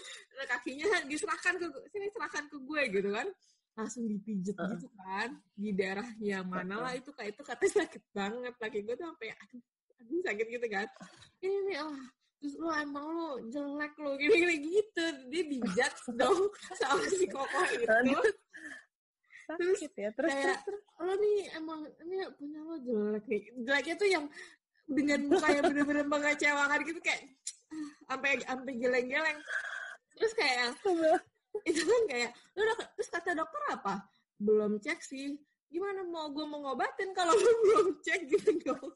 kakinya diserahkan ke sini serahkan ke gue gitu kan. Langsung dipijet uh. gitu kan di daerahnya mana lah itu kayak itu katanya sakit banget lagi gue tuh sampai aduh, aduh sakit gitu kan. Ini nih oh terus lo emang lo jelek lo gini gini gitu. Dia dijat dong sama si kokoh itu terus ya terus, kayak terus, lo nih emang ini punya lo jelek nih jeleknya tuh yang dengan muka yang bener-bener mengecewakan gitu kayak sampai sampai geleng-geleng. Terus kayak itu kan kayak udah terus kata dokter apa? Belum cek sih. Gimana mau gue mau ngobatin kalau lu belum cek? Gitu dong.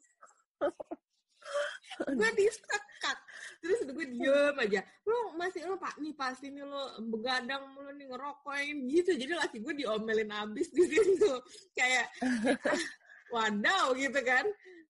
Gue disekat terus gue diem aja. Lu masih lu pak nih pasti nih lu begadang mulu nih ngerokokin gitu. Jadi laki gue diomelin abis di situ. Kayak wadaw gitu kan.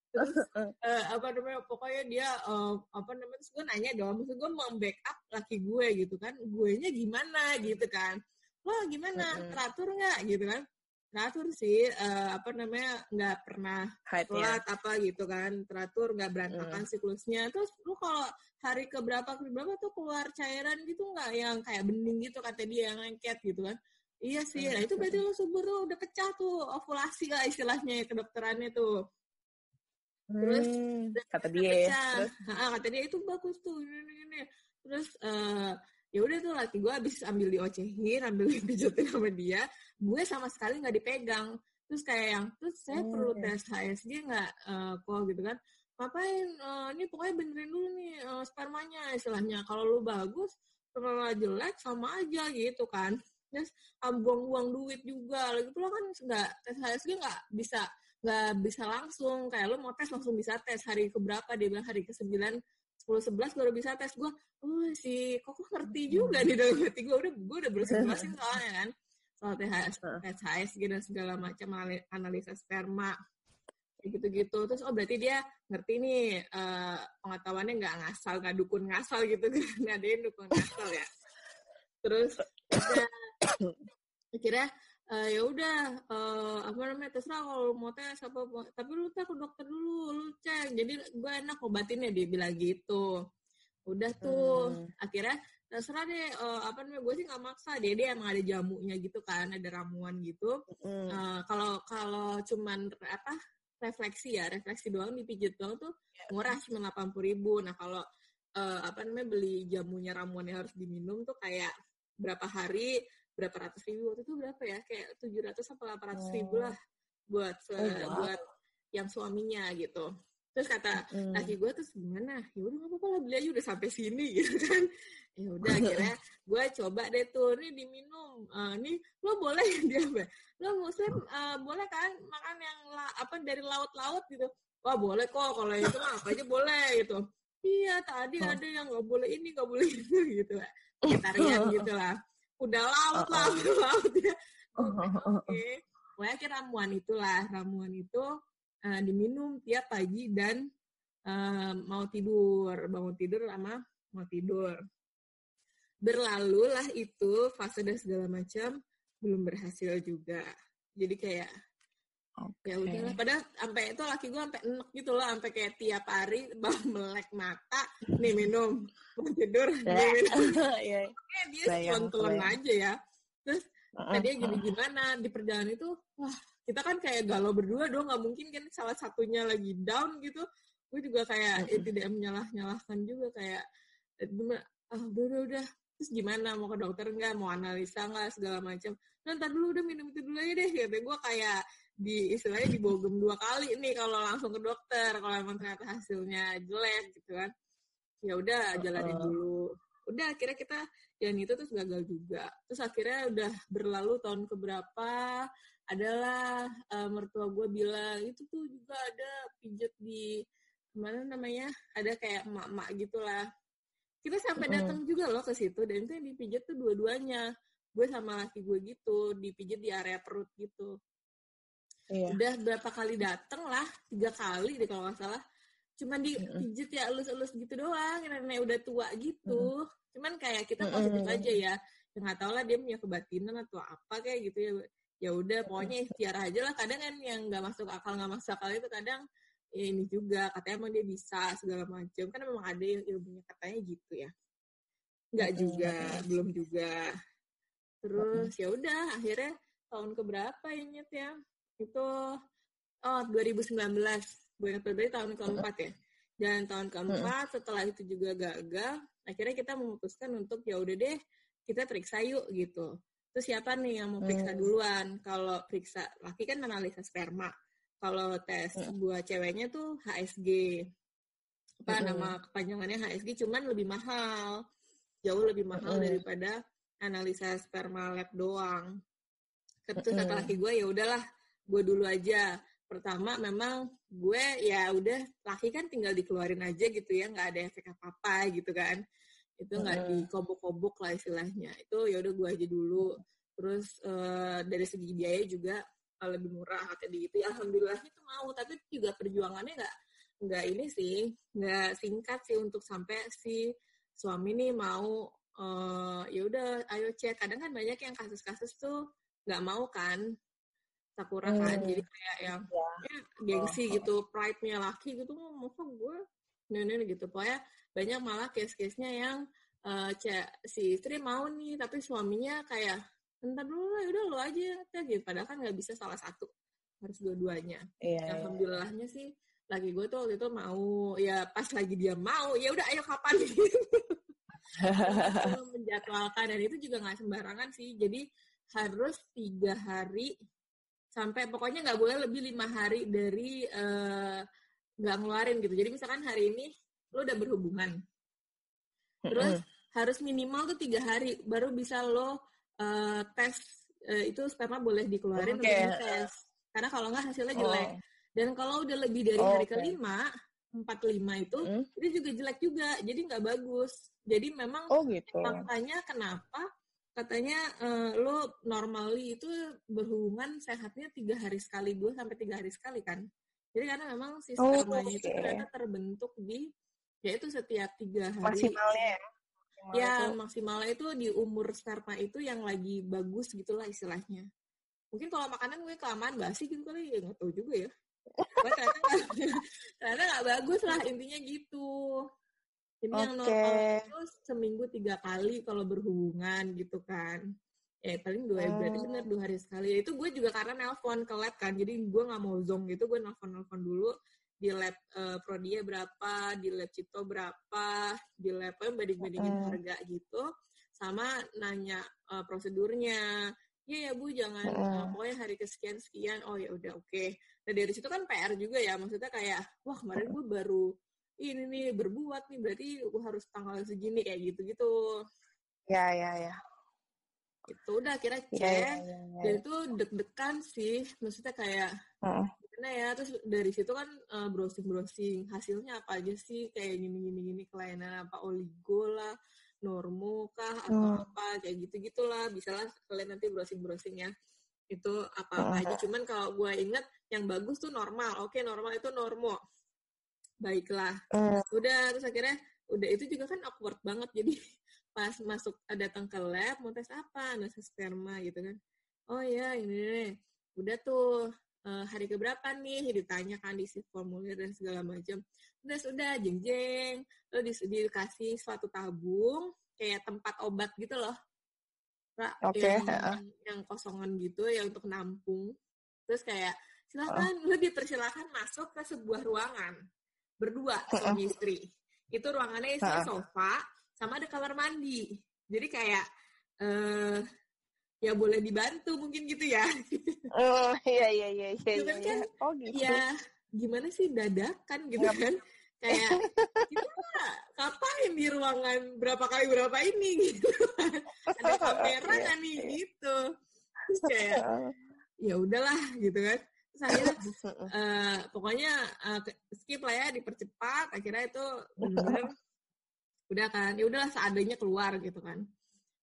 Terus uh, apa namanya pokoknya dia uh, apa namanya terus gue nanya dong. Maksud gue membackup laki gue gitu kan. Gue nya gimana gitu kan. Lo gimana? Teratur nggak gitu kan teratur sih uh, apa namanya nggak pernah telat apa gitu kan teratur nggak berantakan mm. siklusnya. Terus lu kalau hari keberapa keberapa tuh keluar cairan gitu nggak? Yang kayak bening gitu kata dia yang lengket gitu kan. Iya sih nah itu berarti lo subur tuh udah pecah tuh ovulasi lah istilahnya kedokterannya tuh. Terus hmm, kata dia terus? Nah, kata dia itu bagus tuh ini, ini. terus uh, ya udah tuh laki gue abis ambil diocehin ambil dipijetin sama dia gue sama sekali nggak dipegang. Terus kayak yang terus saya hmm. perlu tes HSG nggak uh, kok? Gitu kan. Ngapain? Uh, ini pokoknya benerin dulu nih uh, spermanya istilahnya. Kalau lu bagus kalau jelek sama aja gitu kan. Terus buang-buang duit juga. Lagi pula kan nggak tes HSG nggak bisa nggak bisa langsung. Kayak lo mau tes langsung bisa tes. Hari keberapa? Dia bilang hari ke sembilan sepuluh sebelas baru bisa tes. Gue oh si kok ngerti juga di dalam hati gue udah gue udah berusaha jelasin soalnya kan. Soal THS, THS gitu dan segala macam analisa sperma kayak gitu-gitu. Terus oh berarti dia ngerti nih uh, pengetahuannya nggak ngasal nggak dukun ngasal gitu kan. Ada yang dukun ngasal ya. Terus ya, akhirnya uh, ya udah uh, apa namanya terserah kalau mau tes apa tapi lu tes ke dokter dulu lu cek. Jadi gue enak obatinnya dia bilang gitu. Udah tuh. Hmm. akhirnya terserah deh uh, apa namanya gue sih nggak maksa. Dia dia emang ada jamunya gitu kan ada ramuan gitu. Kalau hmm. uh, kalau cuman apa refleksi ya refleksi doang dipijit doang tuh yeah. murah cuma delapan puluh ribu. Nah kalau uh, apa namanya beli jamunya ramuan yang harus diminum tuh kayak berapa hari berapa ratus ribu waktu itu berapa ya? Kayak tujuh ratus sampai delapan ratus ribu lah buat oh, wow. buat yang suaminya gitu. Terus kata mm. laki gue terus gimana? Ya udah nggak apa-apa lah beli aja udah sampai sini gitu kan. Ya udah akhirnya gue coba deh tuh ini diminum uh, nih lo boleh dia lo muslim uh, boleh kan makan yang la, apa dari laut-laut gitu? Wah boleh kok kalau itu mah apa aja boleh gitu. Iya tadi oh. ada yang nggak boleh ini nggak boleh itu gitu. Lah vegetarian gitu lah udah laut uh, laut ya. Oke okay. pokoknya ramuan itulah. Ramuan itu uh, diminum tiap pagi dan uh, mau tidur. Bangun tidur sama mau tidur. Berlalu lah itu fase dan segala macam belum berhasil juga. Jadi kayak Okay. Ya udahlah, padahal sampai itu laki gue sampai enek gitu loh, sampai kayak tiap hari bang melek mata, nih minum, mau tidur, nih minum. yeah. Kayak dia telon aja ya. Terus uh, dia gini gimana di perjalanan itu, wah kita kan kayak galau berdua dong, nggak mungkin kan salah satunya lagi down gitu. Gue juga kayak uh, tidak menyalah nyalahkan juga kayak, ah udah udah udah terus gimana mau ke dokter nggak mau analisa nggak segala macam nanti dulu udah minum itu dulu aja deh gitu gue kayak di istilahnya dibogem dua kali nih kalau langsung ke dokter kalau emang ternyata hasilnya jelek gitu kan. Ya udah jalanin dulu. Udah akhirnya kita yang itu terus gagal juga. Terus akhirnya udah berlalu tahun keberapa adalah uh, mertua gue bilang itu tuh juga ada pijet di mana namanya ada kayak emak-emak gitulah. Kita sampai datang juga loh ke situ dan itu yang dipijat tuh dua-duanya. Gue sama laki gue gitu dipijat di area perut gitu iya. udah berapa kali dateng lah tiga kali deh kalau nggak salah. Cuman dipijit ya elus-elus gitu doang nenek udah tua gitu. Mm. cuman kayak kita positif aja ya. Ya nggak tahu lah dia punya kebatinan atau apa kayak gitu ya. Ya udah pokoknya ikhtiar aja lah. Kadang kan yang nggak masuk akal nggak masuk akal itu kadang ya ini juga katanya emang dia bisa segala macam kan memang ada yang ilmunya katanya gitu ya. Nggak juga belum juga. Terus ya udah akhirnya tahun keberapa ya nyet ya itu oh 2019 gue ingat berarti tahun keempat ya dan tahun keempat setelah itu juga gagal akhirnya kita memutuskan untuk ya udah deh kita periksa yuk gitu Terus siapa nih yang mau periksa hmm. duluan? Kalau periksa laki kan analisa sperma. Kalau tes hmm. buat ceweknya tuh HSG. Apa hmm. nama kepanjangannya HSG cuman lebih mahal. Jauh lebih mahal hmm. daripada analisa sperma lab doang. Terus kata laki gue ya udahlah, gue dulu aja. Pertama memang gue ya udah laki kan tinggal dikeluarin aja gitu ya, nggak ada efek apa-apa gitu kan. Itu nggak hmm. dikobok-kobok lah istilahnya. Itu ya udah gue aja dulu. Terus uh, dari segi biaya juga uh, lebih murah kayak gitu. Ya alhamdulillahnya tuh mau. Tapi juga perjuangannya nggak nggak ini sih nggak singkat sih untuk sampai si suami nih mau uh, ya udah ayo cek kadang kan banyak yang kasus-kasus tuh nggak mau kan sakura kan hmm. jadi kayak yang ya. ya gengsi oh. gitu pride-nya laki gitu mau gue nenek gitu pokoknya banyak malah case-case-nya yang uh, si istri mau nih tapi suaminya kayak entar dulu lah udah lo aja ya gitu padahal kan nggak bisa salah satu harus dua-duanya yeah, iya. alhamdulillahnya yeah. sih lagi gue tuh waktu itu mau ya pas lagi dia mau ya udah ayo kapan gitu menjadwalkan dan itu juga nggak sembarangan sih jadi harus tiga hari sampai pokoknya nggak boleh lebih lima hari dari eh, nggak uh, ngeluarin gitu jadi misalkan hari ini lo udah berhubungan terus harus minimal tuh tiga hari baru bisa lo uh, tes uh, itu sperma boleh dikeluarin okay. untuk tes karena kalau nggak hasilnya jelek oh. dan kalau udah lebih dari oh, hari okay. kelima empat lima itu mm. itu juga jelek juga jadi nggak bagus jadi memang oh, gitu. makanya kenapa katanya uh, lo normally itu berhubungan sehatnya tiga hari sekali dua sampai tiga hari sekali kan? Jadi karena memang si oh, spermanya oh, okay. itu ternyata terbentuk di yaitu setiap tiga hari. Maksimalnya ya? Maksimal ya itu... maksimalnya itu di umur sperma itu yang lagi bagus gitulah istilahnya. Mungkin kalau makanan gue kelamaan basi gitu kali ya nggak tahu juga ya. Ternyata ternyata nggak bagus lah intinya gitu ini okay. yang normal itu seminggu tiga kali kalau berhubungan gitu kan ya paling dua oh. berarti benar dua hari sekali itu gue juga karena nelpon ke lab kan jadi gue nggak mau zong gitu gue nelpon nelpon dulu di lab uh, Prodia berapa, di lab Cito berapa, di lab banding-bandingin uh. harga gitu, sama nanya uh, prosedurnya. Iya ya Bu, jangan uh. Uh, pokoknya hari kesekian sekian. Oh ya udah oke. Okay. Nah dari situ kan PR juga ya, maksudnya kayak wah kemarin gue baru ini nih berbuat nih berarti gue harus tanggal segini kayak gitu-gitu. Ya ya ya. Itu udah kira cek ya, ya, ya, ya. dan itu deg-degan sih, maksudnya kayak uh gimana ya terus dari situ kan uh, eh, browsing browsing hasilnya apa aja sih? Kayak gini gini gini kelainan apa oligo lah normo kah atau hmm. apa kayak gitu gitulah bisa lah kalian nanti browsing browsing ya. Itu apa apa aja. Cuman kalau gue inget yang bagus tuh normal. Oke normal itu normo baiklah. Hmm. udah terus akhirnya udah itu juga kan awkward banget. Jadi pas masuk datang ke lab mau tes apa? Nasi sperma gitu kan. Oh ya ini udah tuh uh, hari keberapa nih? Ditanyakan di formulir dan segala macam. Udah sudah jeng jeng lalu di, dikasih suatu tabung kayak tempat obat gitu loh. Okay. yang, yang kosongan gitu ya untuk nampung. Terus kayak silakan. Uh. lu dipersilakan masuk ke sebuah ruangan berdua suami istri itu ruangannya isinya uh. sofa sama ada kamar mandi jadi kayak eh ya boleh dibantu mungkin gitu ya. Oh iya iya iya iya. Cuman iya. kan oh, gitu. ya gimana sih dadakan gitu Ngap. kan. Kayak kita kapain di ruangan berapa kali berapa ini gitu. Ada kamera kan nih gitu. Terus kayak ya udahlah gitu kan. Akhirnya uh, pokoknya uh, skip lah ya dipercepat akhirnya itu benar udah kan ya udahlah seadanya keluar gitu kan.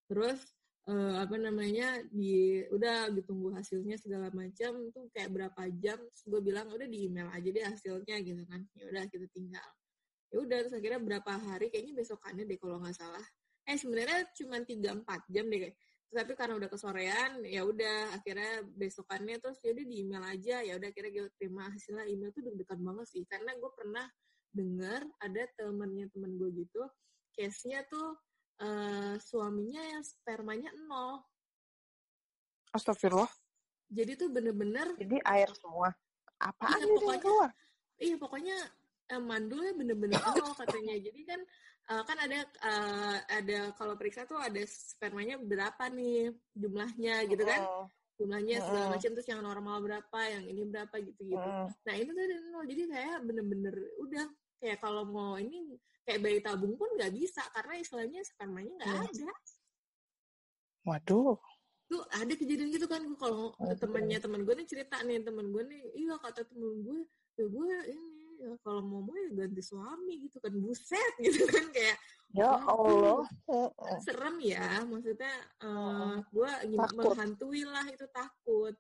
Terus uh, apa namanya di udah ditunggu hasilnya segala macam tuh kayak berapa jam terus gue bilang udah di email aja deh hasilnya gitu kan. Ya udah kita tinggal. Ya udah terus akhirnya berapa hari kayaknya besokannya deh kalau nggak salah. Eh sebenarnya cuma tiga empat jam deh kayak tapi karena udah kesorean ya udah akhirnya besokannya terus ya udah di email aja ya udah akhirnya gue terima hasilnya email tuh deg-degan banget sih karena gue pernah dengar ada temennya temen gue gitu case-nya tuh uh, suaminya yang spermanya nol. Astagfirullah. Jadi tuh bener-bener. Jadi air semua. Apa iya, pokoknya, keluar? Iya pokoknya uh, mandulnya bener-bener nol katanya. Jadi kan uh, kan ada uh, ada kalau periksa tuh ada spermanya berapa nih jumlahnya gitu kan. Oh. Jumlahnya segala macam terus yang normal berapa, yang ini berapa gitu-gitu. Nah ini tuh nol. Jadi kayak bener-bener udah kayak kalau mau ini kayak bayi tabung pun nggak bisa karena istilahnya spermanya nggak hmm. ada. Waduh. Tuh ada kejadian gitu kan kalau okay. temannya teman gue nih cerita nih teman gue nih iya kata temen gue ya gue ini ya kalau mau mau ya ganti suami gitu kan buset gitu kan kayak ya Allah. serem ya maksudnya uh, gue menghantui lah itu takut.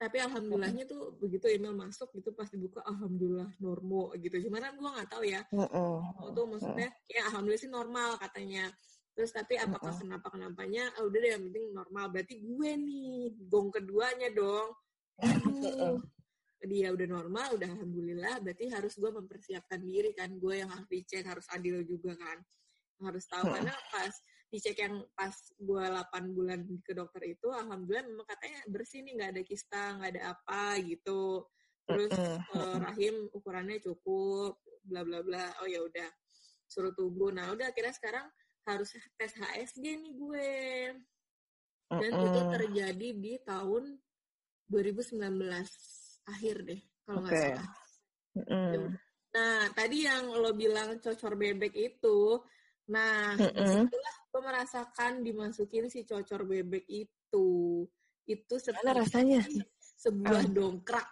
Tapi alhamdulillahnya tuh begitu email masuk gitu pas dibuka alhamdulillah normal gitu. Cuman kan gue nggak tahu ya uh, tuh maksudnya ya alhamdulillah sih normal katanya. Terus tapi apakah kenapa kenapanya oh, udah deh yang penting normal. Berarti gue nih gong keduanya dong. Aduh dia udah normal udah alhamdulillah berarti harus gue mempersiapkan diri kan. Gue yang harus dicek harus adil juga kan. Harus tahu. Karena pas dicek yang pas gue 8 bulan ke dokter itu alhamdulillah memang katanya bersih nih nggak ada kista nggak ada apa gitu. Terus uh, rahim ukurannya cukup bla bla bla. Oh ya udah. Suruh tunggu. Nah udah kira sekarang harus tes HSG nih gue. Dan uh itu terjadi di tahun 2019 akhir deh kalau nggak okay. salah. Uh nah tadi yang lo bilang cocor bebek itu nah uh gue merasakan dimasukin si cocor bebek itu. Itu sebenarnya rasanya? sebuah um. dongkrak.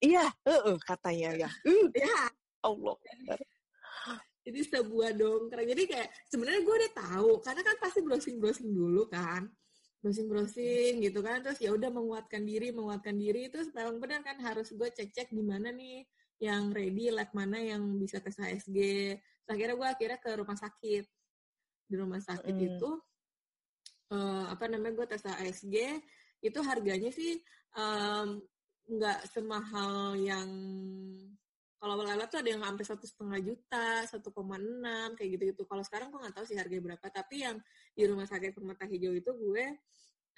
Iya uh, uh, katanya ya. Uh. ya Allah. Jadi sebuah dongkrak. Jadi kayak sebenarnya gue udah tahu karena kan pasti browsing browsing dulu kan browsing browsing gitu kan. Terus ya udah menguatkan diri menguatkan diri. Itu memang benar kan harus gue cek cek di mana nih yang ready lab mana yang bisa tes HSG terus akhirnya gue akhirnya ke rumah sakit. Di rumah sakit mm. itu uh, apa namanya gue tes ASG itu harganya sih nggak um, semahal yang kalau lala tuh ada yang sampai satu setengah juta, satu koma enam kayak gitu gitu. Kalau sekarang gue nggak tahu sih harganya berapa. Tapi yang di rumah sakit Permata Hijau itu gue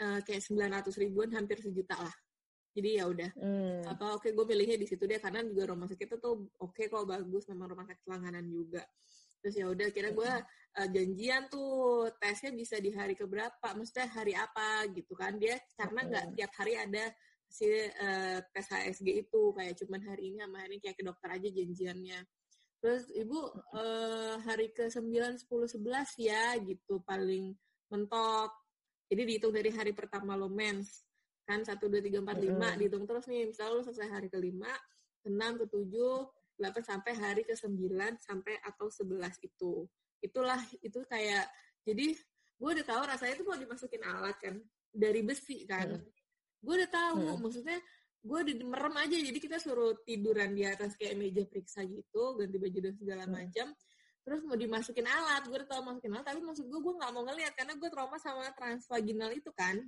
uh, kayak sembilan ratus ribuan, hampir sejuta lah. Jadi ya udah. Hmm. Apa oke okay, gue pilihnya di situ deh karena juga rumah sakit itu tuh oke okay kok bagus, memang rumah sakit langganan juga terus ya udah kira gue uh, janjian tuh tesnya bisa di hari keberapa maksudnya hari apa gitu kan dia karena nggak tiap hari ada si uh, tes HSG itu kayak cuman hari ini sama hari ini kayak ke dokter aja janjiannya terus ibu uh, hari ke 9, 10, 11 ya gitu paling mentok jadi dihitung dari hari pertama lo mens kan satu dua tiga empat lima dihitung terus nih misalnya lo selesai hari kelima enam ke tujuh 8 sampai hari ke-9 sampai atau 11 itu. Itulah itu kayak jadi gue udah tahu rasanya itu mau dimasukin alat kan dari besi kan. Hmm. Gue udah tahu hmm. maksudnya gue di merem aja. Jadi kita suruh tiduran di atas kayak meja periksa gitu ganti baju dan segala hmm. macam. Terus mau dimasukin alat gue udah tahu masukin alat. Tapi maksud gue gue nggak mau ngeliat karena gue trauma sama transvaginal itu kan.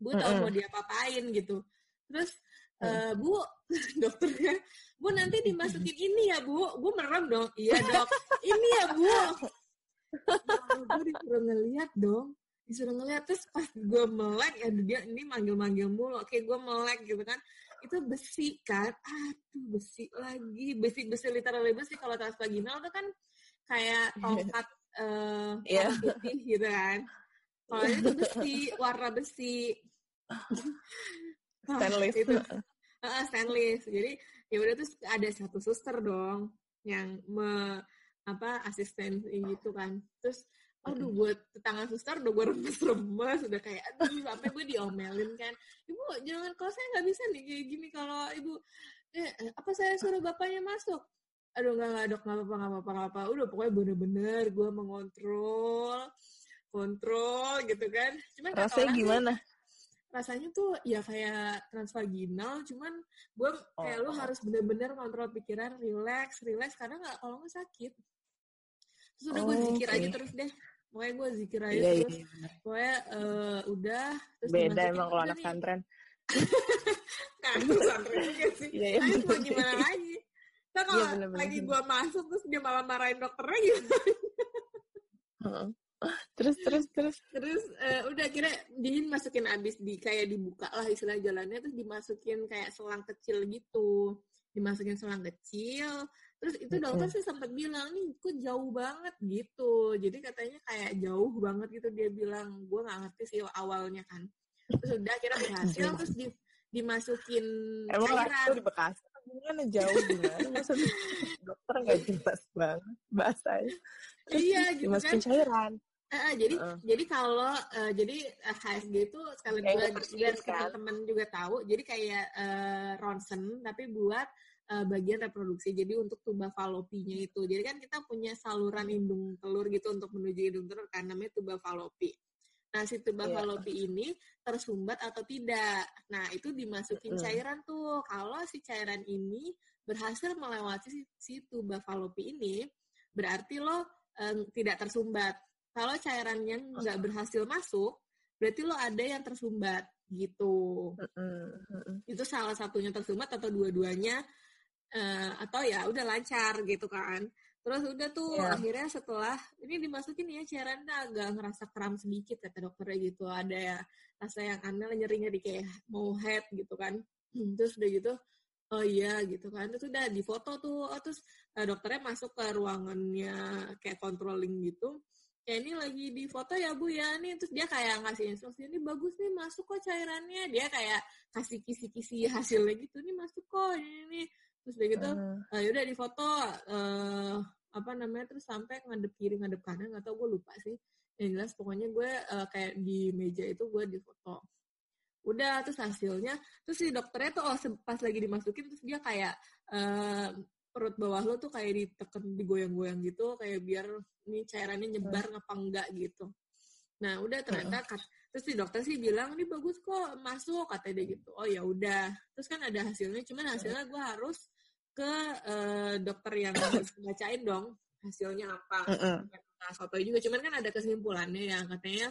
Gue tahu hmm. mau diapa-apain gitu. Terus Uh, bu dokternya bu nanti dimasukin ini ya bu. Bu merem dong. Iya dok. Ini ya bu. Nah, gue disuruh ngeliat dong disuruh ngeliat terus pas gue melek ya dia ini manggil-manggil mulu. Oke gue melek gitu kan. Itu besi kan. Aduh besi lagi. Besi besi literally besi. Kalau transvaginal itu kan kayak tongkat uh, yeah. putih gitu kan. Kalau itu besi warna besi. Stainless. Itu. Uh, stainless. Jadi ya udah terus ada satu suster dong yang me apa asisten gitu kan. Terus aduh buat tetangga suster udah gue remes-remes udah kayak aduh sampai gue diomelin kan ibu jangan kalau saya nggak bisa nih kayak gini kalau ibu eh, apa saya suruh bapaknya masuk aduh nggak nggak dok nggak apa nggak apa nggak apa udah pokoknya bener-bener gue mengontrol kontrol gitu kan. Cuman Rasanya orang gimana? rasanya tuh ya kayak transvaginal, cuman gue kayak lu Oh. harus bener-bener kontrol pikiran, relax, relax karena nggak kalau nggak sakit. Terus udah gue Oh, zikir aja oke. terus deh. Pokoknya gue zikir aja Iya, iya, terus. iya. benar. Pokoknya eh, udah terus Beda emang kalau anak santren. Nah, itu pesantren juga sih. Iya, iya, Tapi mau gimana lagi? Ntar kalau Iya, bener-bener. lagi gue masuk terus dia malah marahin dokternya gitu. Terus, terus, terus. Terus eh, udah kira dia masukin abis di kayak dibuka lah istilah jalannya terus dimasukin kayak selang kecil gitu. Dimasukin selang kecil. Terus itu dokter sih sempat bilang nih kok jauh banget gitu. Jadi katanya kayak jauh banget gitu dia bilang. Gue nggak ngerti sih awalnya kan. Terus udah kira berhasil terus di, dimasukin Emang cairan. itu di Bekasi gimana jauh gimana? Maksudnya dokter nggak jelas banget bahasanya. Terus Iya gitu kan. dimasukin cairan. Eh, eh, jadi Heeh. jadi kalau eh, jadi eh, HSG itu sekalian Kayak buat ngepersihin, biar kan? teman-teman juga tahu jadi kayak eh, ronsen tapi buat eh, bagian reproduksi. Jadi untuk tuba falopinya itu. Jadi kan kita punya saluran indung telur gitu untuk menuju indung telur kan namanya tuba falopi. Nah si tuba Iya. falopi ini tersumbat atau tidak? Nah itu dimasukin Mm-mm. cairan tuh. Kalau si cairan ini berhasil melewati si, si tuba falopi ini berarti lo eh, tidak tersumbat. Kalau cairannya nggak berhasil masuk, berarti lo ada yang tersumbat gitu. Mm-mm, mm-mm. Itu salah satunya tersumbat atau dua-duanya eh, atau ya udah lancar gitu kan. Terus udah tuh Iya. akhirnya setelah ini dimasukin ya cairannya agak ngerasa kram sedikit kata dokternya gitu. Ada ya rasa yang aneh nyeri-nyeri kayak mau head gitu kan. Terus udah gitu oh iya gitu kan terus udah di foto tuh oh, terus eh, dokternya masuk ke ruangannya kayak controlling gitu kayak ini lagi di foto ya bu ya nih terus dia kayak ngasih instruksi ini bagus nih masuk kok cairannya dia kayak kasih kisi-kisi hasilnya gitu nih masuk kok ini nih terus udah gitu Mm. eh, yaudah di foto eh apa namanya terus sampai ngadep kiri ngadep kanan nggak tau gue lupa sih. Yang jelas pokoknya gue eh, kayak di meja itu gue di foto udah terus hasilnya terus si dokternya tuh oh pas lagi dimasukin terus dia kayak eh, perut bawah lo tuh kayak diteken digoyang-goyang gitu kayak biar nih cairannya nyebar apa enggak gitu. Nah udah ternyata kat- terus si dokter sih bilang ini bagus kok masuk katanya dia gitu. Oh ya udah. Terus kan ada hasilnya cuman hasilnya gue harus ke eh, dokter yang bacain dong hasilnya apa. Mm-mm. nah foto juga. Cuman kan ada kesimpulannya ya katanya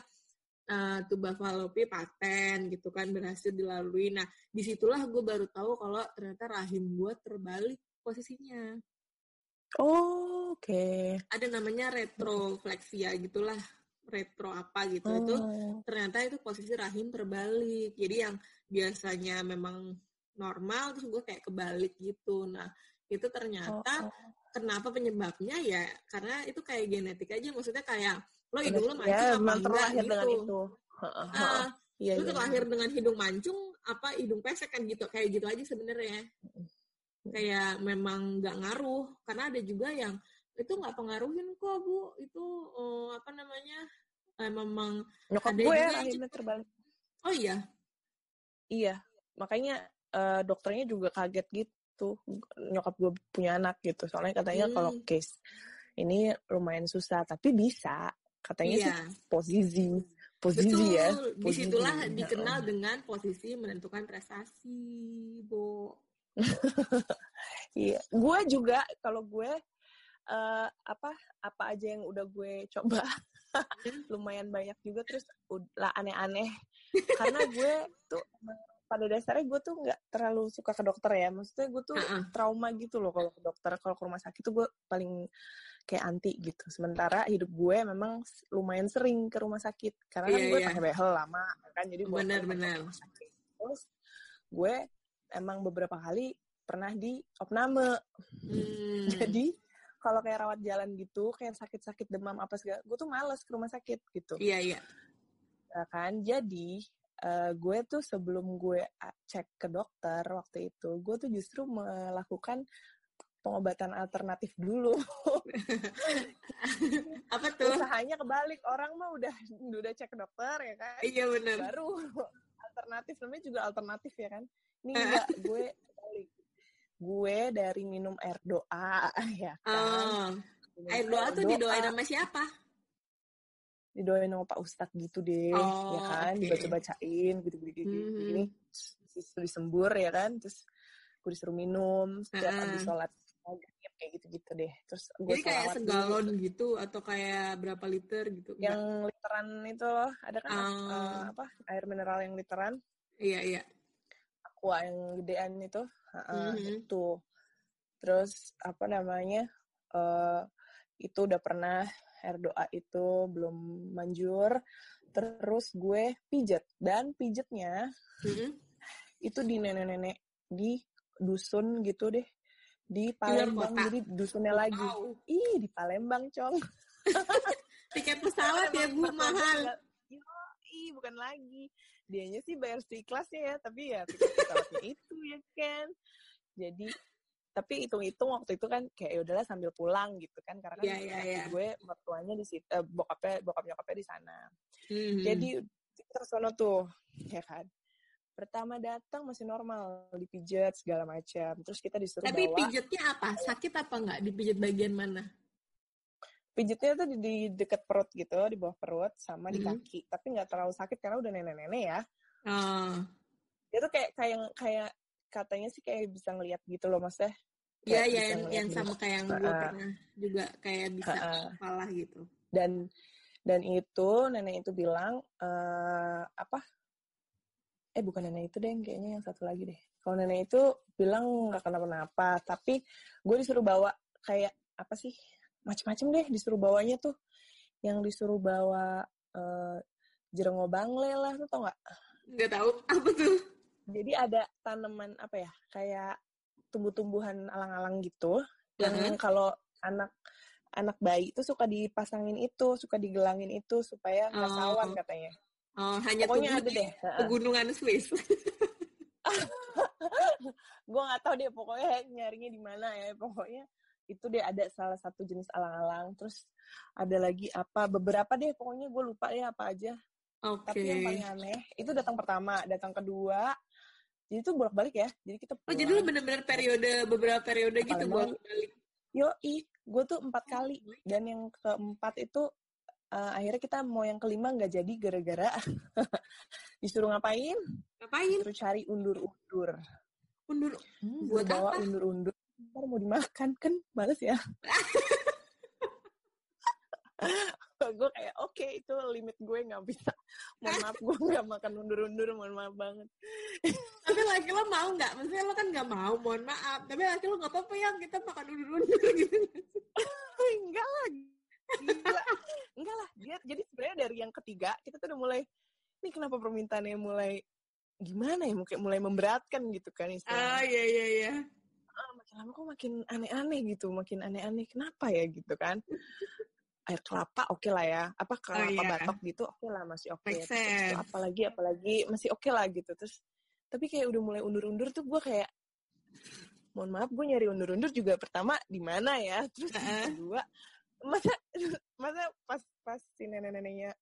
eh, tuba falopi paten gitu kan berhasil dilalui. Nah di situlah gue baru tahu kalau ternyata rahim gue terbalik posisinya. Oh, oke. ada namanya retrofleksia gitulah. Retro apa gitu. Itu Oh. ternyata itu posisi rahim terbalik. Jadi yang biasanya memang normal terus gue kayak kebalik gitu. Nah itu Oh, ternyata oh. kenapa penyebabnya ya karena itu kayak genetik aja. Maksudnya kayak lo hidung lo ya, mancung apa memang enggak? gitu. dengan itu. Ah, Iya, lu iya. terlahir dengan hidung mancung apa hidung pesek kan gitu. Kayak gitu aja sebenarnya. Kayak memang nggak ngaruh. Karena ada juga yang itu nggak pengaruhin kok bu. Itu eh, apa namanya eh, memang Nyokap ada gue juga yang rahimnya terbalik. oh iya? Iya, makanya eh, dokternya juga kaget gitu. Nyokap gue punya anak gitu. Soalnya katanya Hmm. kalau case ini lumayan susah, tapi bisa. Katanya sih iya posisi, posisi ya. betul posisi. di situlah dikenal dengan posisi menentukan prestasi bu Iya, gue juga kalau gue eh, apa apa aja yang udah gue coba lumayan banyak juga terus lah aneh-aneh karena gue tuh emang pada dasarnya gue tuh nggak terlalu suka ke dokter ya. Maksudnya gue tuh Heeh. trauma gitu loh kalau ke dokter. Kalau ke rumah sakit tuh gue paling kayak anti gitu. Sementara hidup gue memang lumayan sering ke rumah sakit. Karena kan Iya, gue iya. pakai behel lama kan. Jadi gue Benar-benar. terus gue emang beberapa kali pernah di opname. Hmm. jadi kalau kayak rawat jalan gitu kayak sakit-sakit demam apa segala gue tuh males ke rumah sakit gitu. Iya iya. Ya kan? Jadi eh, gue tuh sebelum gue cek ke dokter waktu itu gue tuh justru melakukan pengobatan alternatif dulu. Apa tuh? Usahanya kebalik orang mah udah udah cek ke dokter ya kan? Iya benar baru alternatif namanya juga alternatif ya kan? Ini enggak gue balik. Gue dari minum air doa ya kan? Oh. Minum air doa tuh didoain doa. sama siapa didoain sama Pak Ustadz gitu deh, Oh, ya kan, oke. dibaca-bacain gitu-gitu gini, terus disembur ya kan, terus gue disuruh minum setiap Heeh. habis sholat maghrib kayak gitu-gitu deh, terus gue Jadi kayak segalon gitu atau kayak berapa liter gitu? Enggak. yang literan itu loh, ada kan Ah. eh, apa air mineral yang literan, Iya, iya. aqua yang gedean itu, Heeh, Mhm. itu. Terus apa namanya? eh itu udah pernah air doa itu belum manjur. Terus gue pijet dan pijetnya Mhm. itu di nenek-nenek di dusun gitu deh di Palembang kota? jadi dusunnya Wow. lagi ih di Palembang cong Tiket pesawat ya Bu mahal. Ih bukan lagi. Dianya sih bayar seikhlasnya ya, tapi ya tiket pesawatnya itu ya kan. Jadi tapi hitung-hitung waktu itu kan kayak ya udahlah sambil pulang gitu kan karena kan Iya, iya, iya. gue mertuanya di situ eh, bokapnya bokap nyokapnya di sana. Mhm. Jadi kita sono tuh ya kan. Pertama datang masih normal, dipijat segala macam. Terus kita disuruh Tapi bawa pijetnya apa? Sakit apa enggak? Dipijet bagian mana? pijitnya tuh di, di deket perut gitu, di bawah perut sama di Mhm. kaki. Tapi nggak terlalu sakit karena udah nenek-nenek ya. Oh. dia tuh kayak kayak kayak katanya sih kayak bisa ngelihat gitu loh maksudnya Iya, iya bisa yang, yang gitu. sama kayak yang gue pernah juga kayak bisa Heeh. kepala gitu. dan dan itu nenek itu bilang eh apa eh bukan nenek itu deh kayaknya yang satu lagi deh kalau nenek itu bilang nggak kenapa-napa tapi gue disuruh bawa kayak apa sih macem-macem deh disuruh bawanya tuh yang disuruh bawa eh jerengo bangle lah tuh tau nggak Nggak tahu apa tuh. Jadi ada tanaman apa ya kayak tumbuh-tumbuhan alang-alang gitu yang Heeh. kalau anak anak bayi itu suka dipasangin itu suka digelangin itu supaya nggak Oh. sawan katanya Oh, hanya pokoknya ada deh pegunungan Swiss. gue nggak tahu deh pokoknya nyarinya di mana ya pokoknya itu deh ada salah satu jenis alang-alang terus ada lagi apa beberapa deh pokoknya gue lupa ya apa aja Oke. tapi yang paling aneh itu datang pertama datang kedua jadi itu bolak-balik ya jadi kita Oh, jadi lu pulang. bener-bener periode beberapa periode gitu Palembang. buat balik. Yoi, gue tuh empat kali dan yang keempat itu eh, akhirnya kita mau yang kelima nggak jadi gara-gara disuruh ngapain? Ngapain? Disuruh cari undur-undur. Undur. Hmm, buat bawa apa? undur-undur. Ntar mau dimakan kan, males ya. gue kayak oke itu limit gue nggak bisa. Mohon maaf gue nggak makan undur-undur, mohon maaf banget. Tapi laki lo mau nggak? Maksudnya lo kan nggak mau, mohon maaf. Tapi laki lo nggak apa-apa ya kita makan undur-undur gitu. enggak lah, gila. Enggak lah, dia jadi sebenarnya dari yang ketiga kita tuh udah mulai ini kenapa permintaannya mulai gimana ya mungkin mulai memberatkan gitu kan Ah, istilahnya. iya, iya, iya. Ah, makin lama kok makin aneh-aneh gitu, makin aneh-aneh. Kenapa ya gitu kan? Air kelapa oke lah ya. Apa kelapa iya. batok gitu oke lah masih oke. Make Terus habis itu sense. apalagi apalagi masih oke lah gitu. Terus tapi kayak udah mulai undur-undur tuh gue kayak mohon maaf gue nyari undur-undur juga pertama di mana ya terus yang Heeh. kedua masa masa pas pas si nenek-neneknya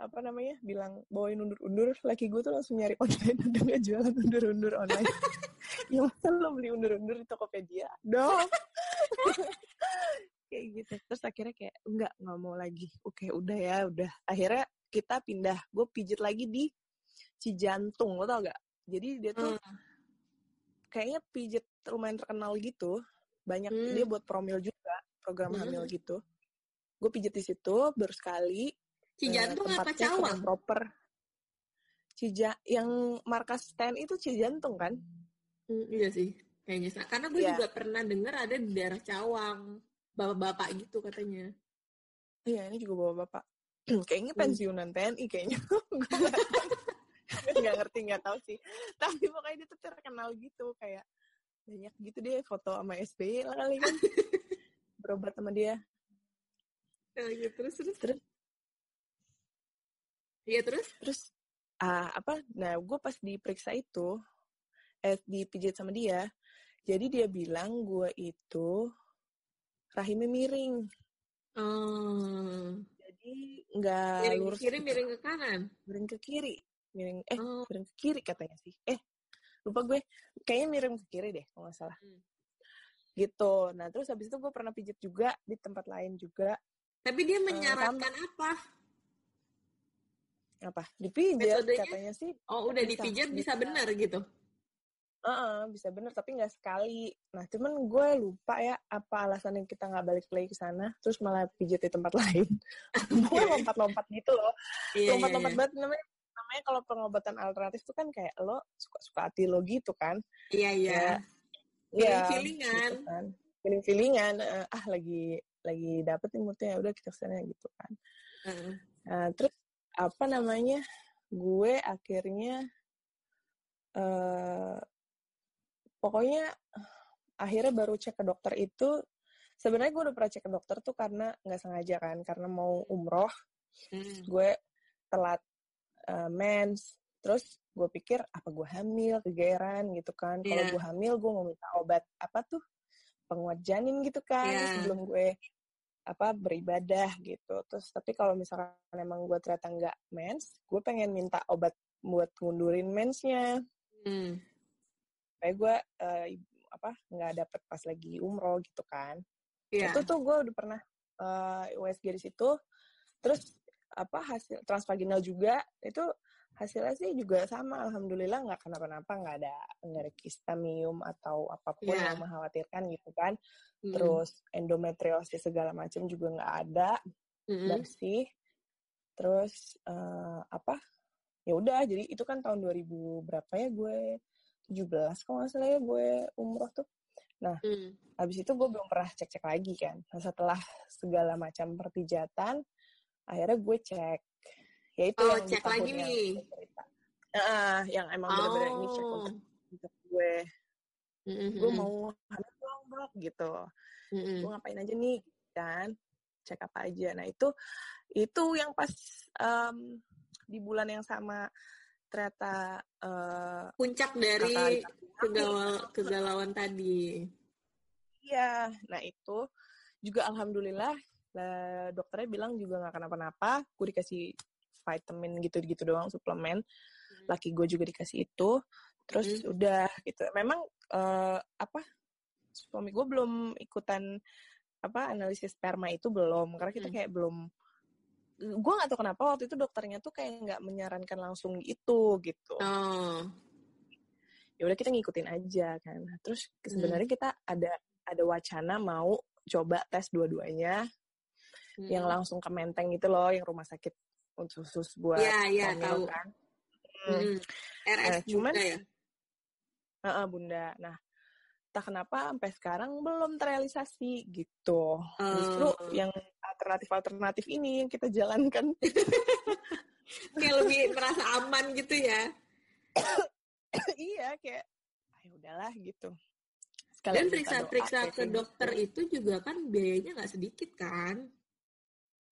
apa namanya bilang bawain undur-undur laki gue tuh langsung nyari online udah nggak jualan undur-undur online ya masa lo beli undur-undur di Tokopedia dong kayak gitu terus akhirnya kayak enggak nggak mau lagi oke udah ya udah akhirnya kita pindah gue pijit lagi di Cijantung lo tau gak jadi dia tuh Hmm. kayaknya pijit lumayan terkenal gitu banyak Hmm. dia buat promil juga program Hmm. hamil gitu gue pijit di situ baru sekali Cijantung Eh, apa Cawang? proper Cija yang markas stand itu Cijantung kan Hmm, iya sih, kayaknya. Karena gue Iya. juga pernah dengar ada di daerah Cawang. Bapak-bapak gitu katanya. iya ini juga bawa bapak kayaknya Hmm. pensiunan TNI kayaknya nggak ngerti nggak tahu sih tapi pokoknya dia tuh terkenal gitu kayak banyak gitu deh foto sama SBY lah kali kan berobat sama dia Ya, gitu. Terus, terus. Terus? Iya, terus? terus ah apa nah gue pas diperiksa itu eh dipijit sama dia jadi dia bilang gue itu rahimnya miring Oh. jadi nggak Miring ke lurus kiri, gitu. miring ke kanan. miring ke kiri miring eh Oh. miring ke kiri katanya sih eh lupa gue kayaknya miring ke kiri deh kalau nggak salah Hmm. gitu nah terus habis itu gue pernah pijit juga di tempat lain juga Tapi dia Eh, menyarankan apa? apa dipijat katanya sih oh udah dipijat bisa, bisa benar gitu Uh, uh, bisa bener tapi nggak sekali. Nah cuman gue lupa ya apa alasan yang kita nggak balik lagi ke sana, terus malah pijat di tempat lain. gue lompat-lompat gitu loh, iya, iya, lompat-lompat iya, banget namanya. Namanya kalau pengobatan alternatif tuh kan kayak lo suka-suka hati lo gitu kan. Iya iya. Iya. Feelingan. Gitu kan. Feeling feelingan. Uh, ah lagi lagi dapet nih moodnya ya udah kita ke sana gitu kan. Uh. Nah, terus apa namanya? Gue akhirnya uh, pokoknya akhirnya baru cek ke dokter itu sebenarnya gue udah pernah cek ke dokter tuh karena nggak sengaja kan karena mau umroh hmm. gue telat uh, mens terus gue pikir apa gue hamil kegeran gitu kan yeah. kalau iya. gue hamil gue mau minta obat apa tuh penguat janin gitu kan yeah. sebelum gue apa beribadah gitu terus tapi kalau misalkan emang gue ternyata nggak mens gue pengen minta obat buat ngundurin mensnya hmm kayak gue uh, apa nggak dapet pas lagi umroh gitu kan yeah. itu tuh gue udah pernah uh, eh, USG di situ terus apa hasil transvaginal juga itu hasilnya sih juga sama alhamdulillah nggak kenapa-napa nggak ada nggak ada kistamium atau apa pun yeah. yang mengkhawatirkan gitu kan mm. terus endometriosis segala macam juga nggak ada mm-hmm. bersih terus uh, apa ya udah jadi itu kan tahun 2000 berapa ya gue 17 kalau nggak salah ya gue umroh tuh. Nah, hmm. habis itu gue belum pernah cek-cek lagi kan. Nah, setelah segala macam pertijatan, akhirnya gue cek. Ya itu oh, yang cek lagi nih. Uh, yang emang oh. bener-bener ini cek untuk, untuk gue. Mm-hmm. Gue mau hamil dong, dok, gitu. Mm-hmm. Gue ngapain aja nih, kan? Cek apa aja. Nah, itu itu yang pas um, di bulan yang sama ternyata uh, puncak dari kegalauan kegalauan tadi. Iya, nah itu juga alhamdulillah lah, dokternya bilang juga nggak kenapa-napa. Gue dikasih vitamin gitu-gitu doang suplemen. Hmm. Laki gue juga dikasih itu. Terus hmm. udah gitu. Memang uh, apa? Suami gue belum ikutan apa analisis sperma itu belum karena kita hmm. kayak belum gue gak tau kenapa waktu itu dokternya tuh kayak nggak menyarankan langsung itu gitu oh. ya udah kita ngikutin aja kan terus sebenarnya hmm. kita ada ada wacana mau coba tes dua-duanya hmm. yang langsung ke menteng itu loh yang rumah sakit untuk khusus buat ya, ya, tahu. kan hmm. Hmm. RS nah, cuman ya uh, uh, bunda nah tak kenapa sampai sekarang belum terrealisasi gitu. Uh. Justru oh. yang alternatif-alternatif ini yang kita jalankan. kayak lebih merasa aman gitu ya. iya, kayak ayo ah, udahlah gitu. Sekali Dan periksa-periksa ke dokter itu juga kan biayanya nggak sedikit kan?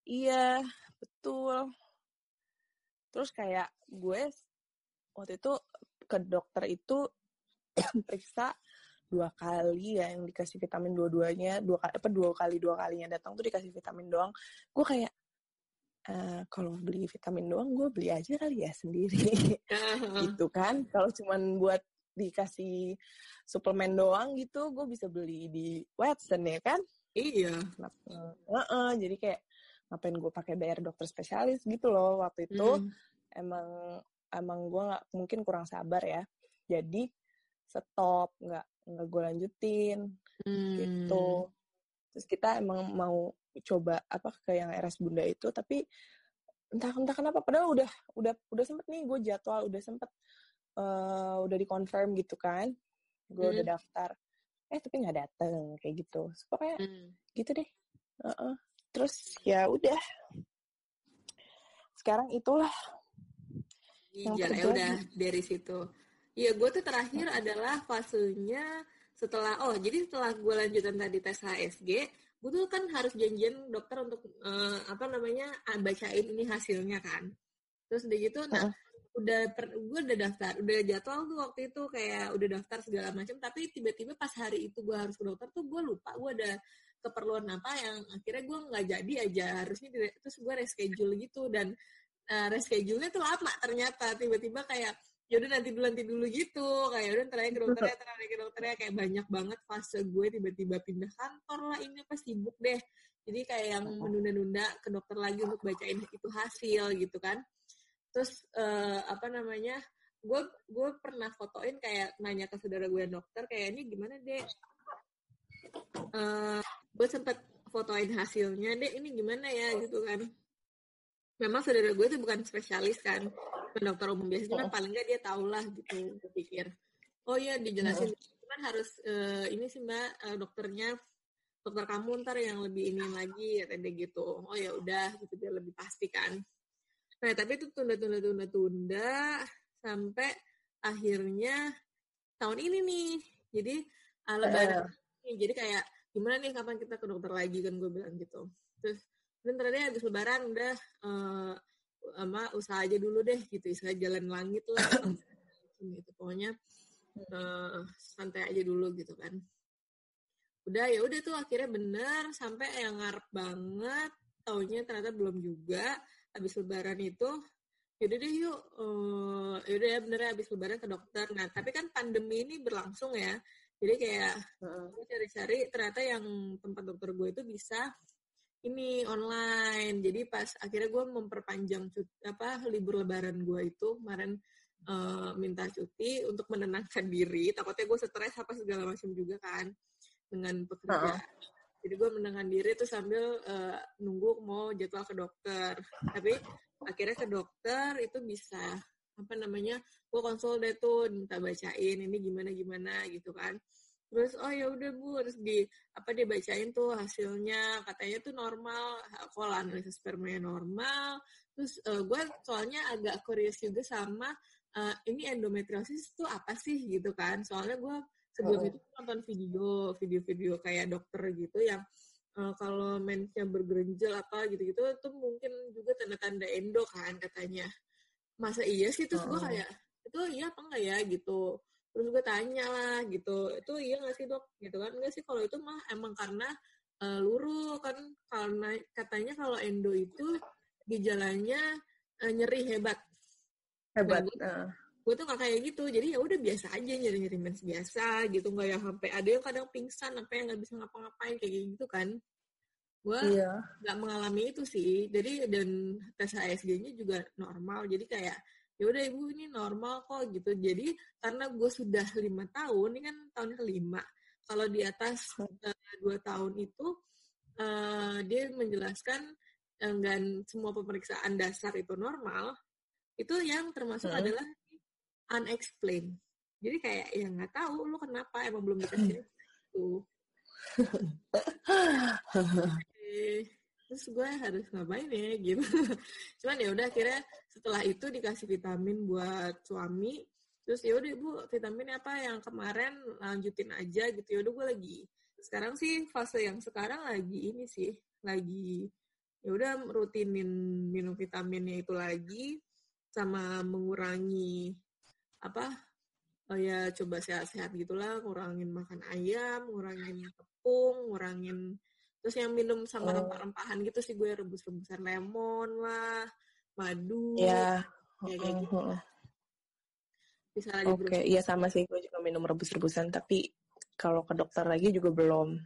Iya, betul. Terus kayak gue waktu itu ke dokter itu periksa dua kali ya yang dikasih vitamin dua-duanya dua kali apa dua kali dua kalinya datang tuh dikasih vitamin doang. Gue kayak uh, kalau beli vitamin doang gue beli aja kali ya sendiri. Gitu kan. Kalau cuman buat dikasih suplemen doang gitu gue bisa beli di Watson ya kan? Iya. Uh, uh, uh, jadi kayak ngapain gue pakai bayar dokter spesialis gitu loh waktu itu. Mm. emang emang gue nggak mungkin kurang sabar ya. Jadi stop nggak nggak gue lanjutin hmm. gitu terus kita emang mau coba apa ke yang RS Bunda itu tapi entah entah kenapa padahal udah udah udah sempet nih gue jadwal udah sempet uh, udah dikonfirm gitu kan gue hmm. udah daftar eh tapi nggak dateng kayak gitu so, pokoknya hmm. gitu deh uh -uh. terus ya udah sekarang itulah yang ya udah dari situ Iya, gue tuh terakhir adalah fasenya setelah oh jadi setelah gue lanjutan tadi tes HSG, gue tuh kan harus janjian dokter untuk uh, apa namanya ah, bacain ini hasilnya kan. Terus udah gitu, nah udah per, gue udah daftar, udah jadwal tuh waktu itu kayak udah daftar segala macam, tapi tiba-tiba pas hari itu gue harus ke dokter tuh gue lupa gue ada keperluan apa yang akhirnya gue nggak jadi aja harusnya terus gue reschedule gitu dan uh, reschedule-nya tuh lama ternyata tiba-tiba kayak ya udah nanti dulu nanti dulu gitu. Kayak ya udah terakhir ke dokternya terakhir ke dokternya kayak banyak banget fase gue tiba-tiba pindah kantor lah. Ini apa sibuk deh. Jadi kayak yang menunda-nunda ke dokter lagi untuk bacain itu hasil gitu kan. Terus uh, apa namanya gue gue pernah fotoin kayak nanya ke saudara gue dokter kayak ini gimana deh uh, gue sempet fotoin hasilnya deh ini gimana ya? Gitu kan memang saudara gue tuh bukan spesialis kan dokter umum. Biasa cuman paling nggak dia tau lah gitu gue pikir oh iya dijelasin. Cuman harus uh, ini sih mbak uh, dokternya dokter kamu ntar yang lebih ini lagi ya dia gitu. Oh ya udah gitu dia lebih pasti kan. Nah tapi itu tunda tunda tunda tunda sampai akhirnya tahun ini nih. Jadi uh, lebaran uh. jadi kayak gimana nih kapan kita ke dokter lagi kan gue bilang gitu. Terus dan ternyata habis lebaran udah uh, sama usaha aja dulu deh gitu usaha jalan langit lah gitu pokoknya uh, santai aja dulu gitu kan udah ya udah tuh akhirnya bener sampai yang ngarep banget taunya ternyata belum juga habis lebaran itu yaudah deh yuk uh, yaudah ya bener ya habis lebaran ke dokter nah tapi kan pandemi ini berlangsung ya jadi kayak uh. cari-cari ternyata yang tempat dokter gue itu bisa ini online. Jadi pas akhirnya gue memperpanjang cuti, apa libur lebaran gue itu kemarin uh, minta cuti untuk menenangkan diri. Takutnya gue stres apa segala macam juga kan dengan pekerjaan. Uh -uh. jadi gue menenangkan diri tuh sambil uh, nunggu mau jadwal ke dokter. Tapi akhirnya ke dokter itu bisa apa namanya gue konsul deh tuh minta bacain ini gimana gimana gitu kan terus oh ya udah bu. Harus di apa dia bacain tuh hasilnya. Katanya tuh normal. Kalau analisis spermanya normal. Terus uh, gue soalnya agak curious juga sama uh, ini endometriosis tuh apa sih gitu kan. Soalnya gue sebelum oh. itu nonton video video-video kayak dokter gitu yang uh, kalau mensnya bergerenjel apa gitu-gitu itu mungkin juga tanda-tanda endo kan katanya. Masa iya sih? Terus oh. gue kayak itu iya apa enggak ya? Gitu terus gue tanya lah gitu. Itu iya nggak sih dok? Gitu kan? Enggak sih kalau itu mah emang karena uh, luruh kan. Karena katanya kalau endo itu gejalanya uh, nyeri hebat. Hebat nah, uh. gue tuh nggak kayak gitu. Jadi ya udah biasa aja nyeri nyeri mens biasa gitu. Nggak yang sampai ada yang kadang pingsan sampai yang nggak bisa ngapa-ngapain kayak gitu kan. Gue iya. nggak mengalami itu sih. Jadi dan tes HSG-nya juga normal. Jadi kayak ya udah ibu ini normal kok gitu. Jadi karena gue sudah lima tahun ini kan tahun kelima kalau di atas uh, dua tahun itu uh, dia menjelaskan enggak uh, semua pemeriksaan dasar itu normal itu yang termasuk hmm. adalah unexplained. Jadi kayak ya nggak tahu lu kenapa? Emang belum dikasih itu terus gue harus ngapain ya gitu. Cuman ya udah akhirnya setelah itu dikasih vitamin buat suami. Terus ya udah ibu vitamin apa yang kemarin lanjutin aja gitu. Ya udah gue lagi sekarang sih fase yang sekarang lagi ini sih lagi ya udah rutinin minum vitaminnya itu lagi sama mengurangi apa oh ya coba sehat-sehat gitulah ngurangin makan ayam ngurangin tepung ngurangin terus yang minum sama oh. rempah-rempahan gitu sih gue rebus-rebusan lemon lah madu ya yeah. kayak gitu uh, bisa lagi oke okay. iya sama sih gue juga minum rebus-rebusan tapi kalau ke dokter lagi juga belum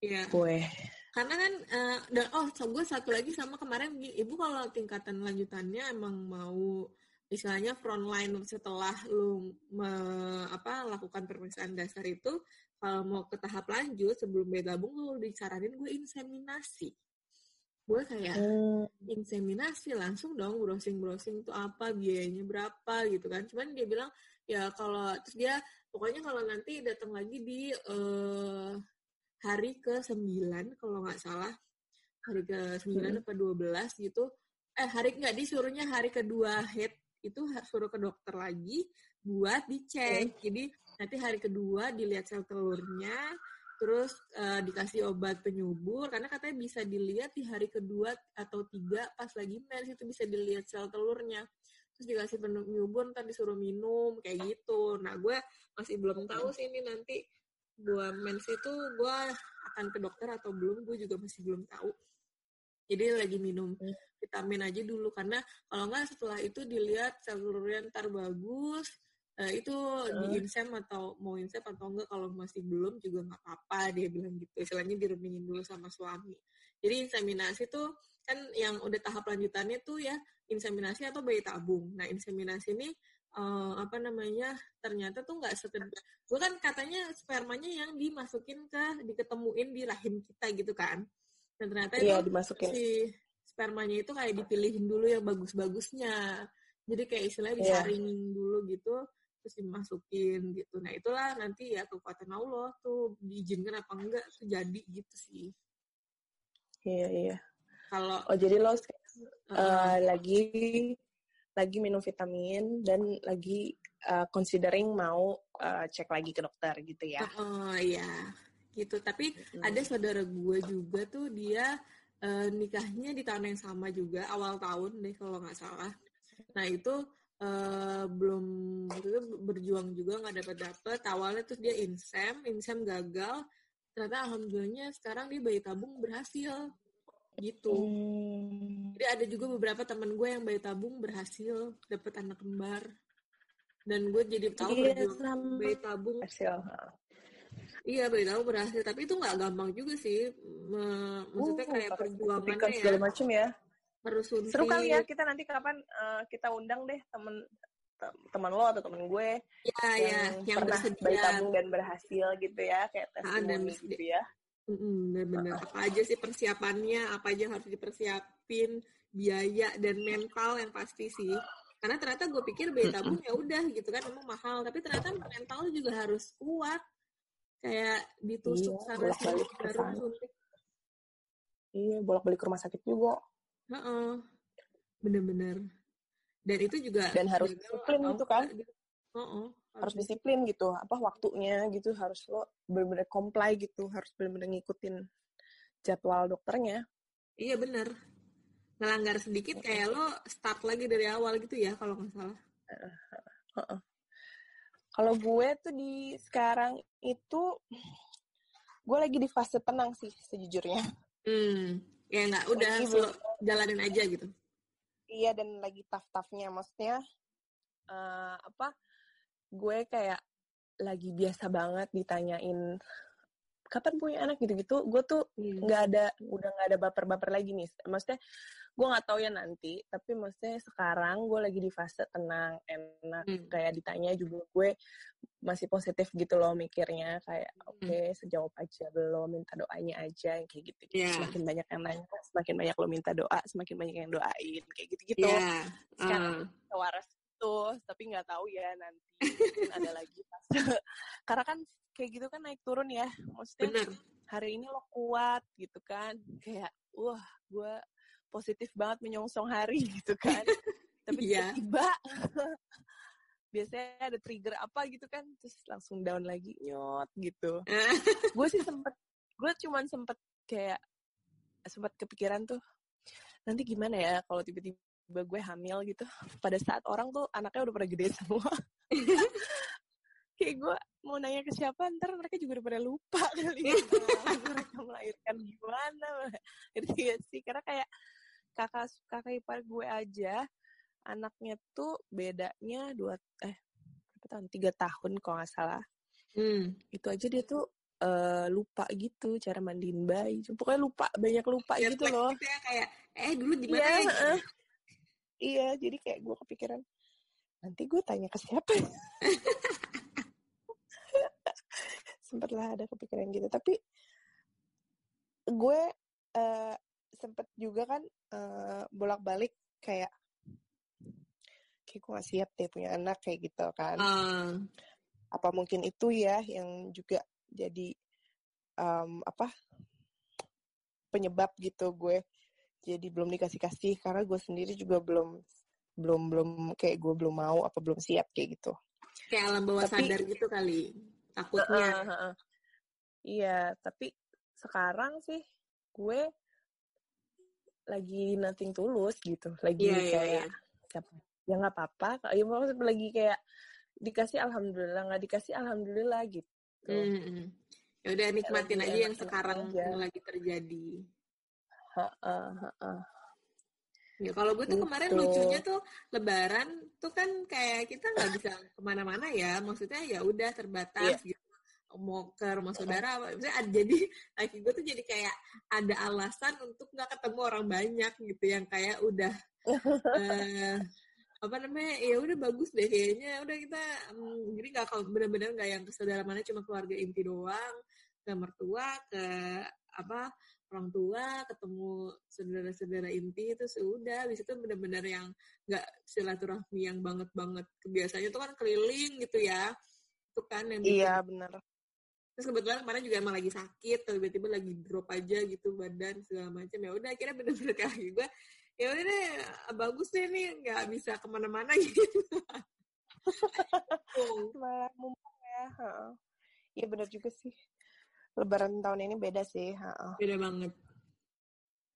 Iya. Gue. Karena kan uh, dan oh gue satu lagi sama kemarin ibu kalau tingkatan lanjutannya emang mau istilahnya frontline setelah lu me, apa lakukan pemeriksaan dasar itu kalau mau ke tahap lanjut sebelum bergabung lu disaranin gue inseminasi gue kayak hmm. inseminasi langsung dong browsing browsing itu apa biayanya berapa gitu kan cuman dia bilang ya kalau terus dia pokoknya kalau nanti datang lagi di uh, hari ke sembilan kalau nggak salah hari ke sembilan hmm. atau dua belas gitu eh hari nggak disuruhnya hari kedua head itu suruh ke dokter lagi buat dicek hmm. jadi nanti hari kedua dilihat sel telurnya terus uh, dikasih obat penyubur karena katanya bisa dilihat di hari kedua atau tiga pas lagi mens itu bisa dilihat sel telurnya. Terus dikasih penyubur ntar disuruh minum kayak gitu. Nah gue masih belum tahu sih ini nanti gue mens itu gue akan ke dokter atau belum gue juga masih belum tahu. Jadi lagi minum hmm. vitamin aja dulu karena kalau nggak setelah itu dilihat sel telurnya ntar bagus uh, itu uh. di insem atau mau insem atau enggak kalau masih belum juga nggak apa-apa dia bilang gitu istilahnya dirundingin dulu sama suami jadi inseminasi tuh kan yang udah tahap lanjutannya tuh ya inseminasi atau bayi tabung. Nah inseminasi ini uh, apa namanya ternyata tuh nggak sekedar gue kan katanya spermanya yang dimasukin ke diketemuin di rahim kita gitu kan dan ternyata iya, itu dimasukin. si spermanya itu kayak dipilihin dulu yang bagus-bagusnya jadi kayak istilahnya Iya. disaringin dulu gitu terus dimasukin gitu nah itulah nanti ya kekuatan Allah tuh diizinkan apa enggak tuh jadi gitu sih Iya, iya. kalau Oh, jadi lo uh, lagi lagi minum vitamin dan lagi eh, considering mau eh, cek lagi ke dokter gitu ya. Oh iya, gitu. Tapi Mm. ada saudara gue juga tuh dia eh, nikahnya di tahun yang sama juga awal tahun deh kalau nggak salah. Nah itu eh, belum itu berjuang juga nggak dapat dapat. Awalnya terus dia insem, insem gagal. Ternyata alhamdulillahnya sekarang dia bayi tabung berhasil gitu. Hmm. Jadi ada juga beberapa teman gue yang bayi tabung berhasil dapat anak kembar. Dan gue jadi tahu Iya, berjuang bayi tabung Hasil. Iya, bayi tabung berhasil. Tapi itu nggak gampang juga sih. Maksudnya Uh, kayak perjuangannya sertifikat ya. segala macam ya. Seru kali ya kita nanti kapan eh, kita undang deh temen te- teman lo atau temen gue Ya, ya, yang, yang pernah bersedia. bayi tabung dan berhasil gitu ya kayak Ah, dan gitu ya. Mm-mm, Bener-bener. Apa aja sih persiapannya, apa aja yang harus dipersiapin, biaya dan mental yang pasti sih. Karena ternyata gue pikir bayi tabung ya udah gitu kan, emang mahal. Tapi ternyata mental juga harus kuat. Kayak ditusuk Iya, sana sini, baru suntik. Iya, bolak-balik ke rumah sakit juga Heeh. Bener-bener. Dan itu juga dan harus disiplin gitu kan. gitu. Heeh, harus disiplin gitu apa waktunya gitu harus lo benar-benar comply gitu harus benar-benar ngikutin jadwal dokternya Iya bener. Ngelanggar sedikit kayak lo start lagi dari awal gitu ya kalau nggak salah. kalau gue tuh di sekarang itu gue lagi di fase tenang sih sejujurnya Hmm. Ya nggak udah slow, jalanin aja gitu. iya dan lagi tough-toughnya maksudnya eh, apa gue kayak lagi biasa banget ditanyain kapan punya anak gitu-gitu gue tuh Hmm. nggak ada udah nggak ada baper-baper lagi nih maksudnya gue nggak tahu ya nanti tapi maksudnya sekarang gue lagi di fase tenang enak Hmm. kayak ditanya juga gue masih positif gitu loh mikirnya kayak Hmm. oke sejawab aja belum minta doanya aja yang kayak gitu, Iya. semakin banyak yang nanya semakin banyak lo minta doa semakin banyak yang doain kayak gitu gitu Iya. Sekarang Ah. waras tuh tapi nggak tahu ya nanti mungkin ada lagi pas karena kan kayak gitu kan naik turun ya maksudnya bener. hari ini lo kuat gitu kan kayak wah gue positif banget menyongsong hari gitu kan tapi Iya. tiba-tiba biasanya ada trigger apa gitu kan terus langsung down lagi nyot gitu gue sih sempet gue cuman sempet kayak sempet kepikiran tuh nanti gimana ya kalau tiba-tiba gue hamil gitu pada saat orang tuh anaknya udah pada gede semua kayak gue mau nanya ke siapa ntar mereka juga udah pada lupa kali ya mereka melahirkan gimana ngerti gak sih karena kayak kakak kakak ipar gue aja anaknya tuh bedanya dua eh berapa tahun tiga tahun kalau nggak salah Hmm. itu aja dia tuh eh, lupa gitu cara mandiin bayi pokoknya lupa banyak lupa Ya, gitu loh gitu ya, kayak eh dulu Iya, ya? gitu. heeh. iya jadi kayak gue kepikiran nanti gue tanya ke siapa ya? sempet lah ada kepikiran gitu tapi gue eh, sempet juga kan eh, bolak-balik kayak kayak gue gak siap deh punya anak kayak gitu kan Ah. apa mungkin itu ya yang juga jadi em, apa penyebab gitu gue jadi belum dikasih kasih karena gue sendiri juga belum belum belum kayak gue belum mau apa belum siap kayak gitu kayak alam bawah Tapi- sadar gitu kali takutnya Heeh, heeh. iya tapi sekarang sih gue lagi nothing tulus gitu lagi Iya, iya, kayak siapa ya nggak apa-apa ya maksudnya lagi kayak dikasih alhamdulillah nggak dikasih alhamdulillah gitu Hmm. ya udah nikmatin aja yang sekarang aja. yang lagi terjadi Heeh, heeh. Ya kalau gue tuh kemarin Gitu. lucunya tuh lebaran tuh kan kayak kita nggak bisa ke mana-mana ya. Maksudnya ya udah terbatas gitu. Mau ke rumah saudara ada, jadi laki gue tuh jadi kayak ada alasan untuk nggak ketemu orang banyak gitu. Yang kayak udah uh, apa namanya ya udah bagus deh kayaknya. Udah kita um, jadi nggak kalau benar-benar nggak yang ke saudara mana cuma keluarga inti doang ke mertua ke apa orang tua ketemu saudara-saudara inti itu sudah habis itu benar-benar yang nggak silaturahmi yang banget banget kebiasaannya itu kan keliling gitu ya itu kan yang iya benar terus kebetulan kemarin juga emang lagi sakit tiba-tiba lagi drop aja gitu badan segala macam. Ya udah akhirnya bener-bener kayak gue ya udah deh bagus deh nih nggak bisa ke mana-mana. Gitu. Malah mumpung ya iya benar juga sih lebaran tahun ini beda sih beda banget.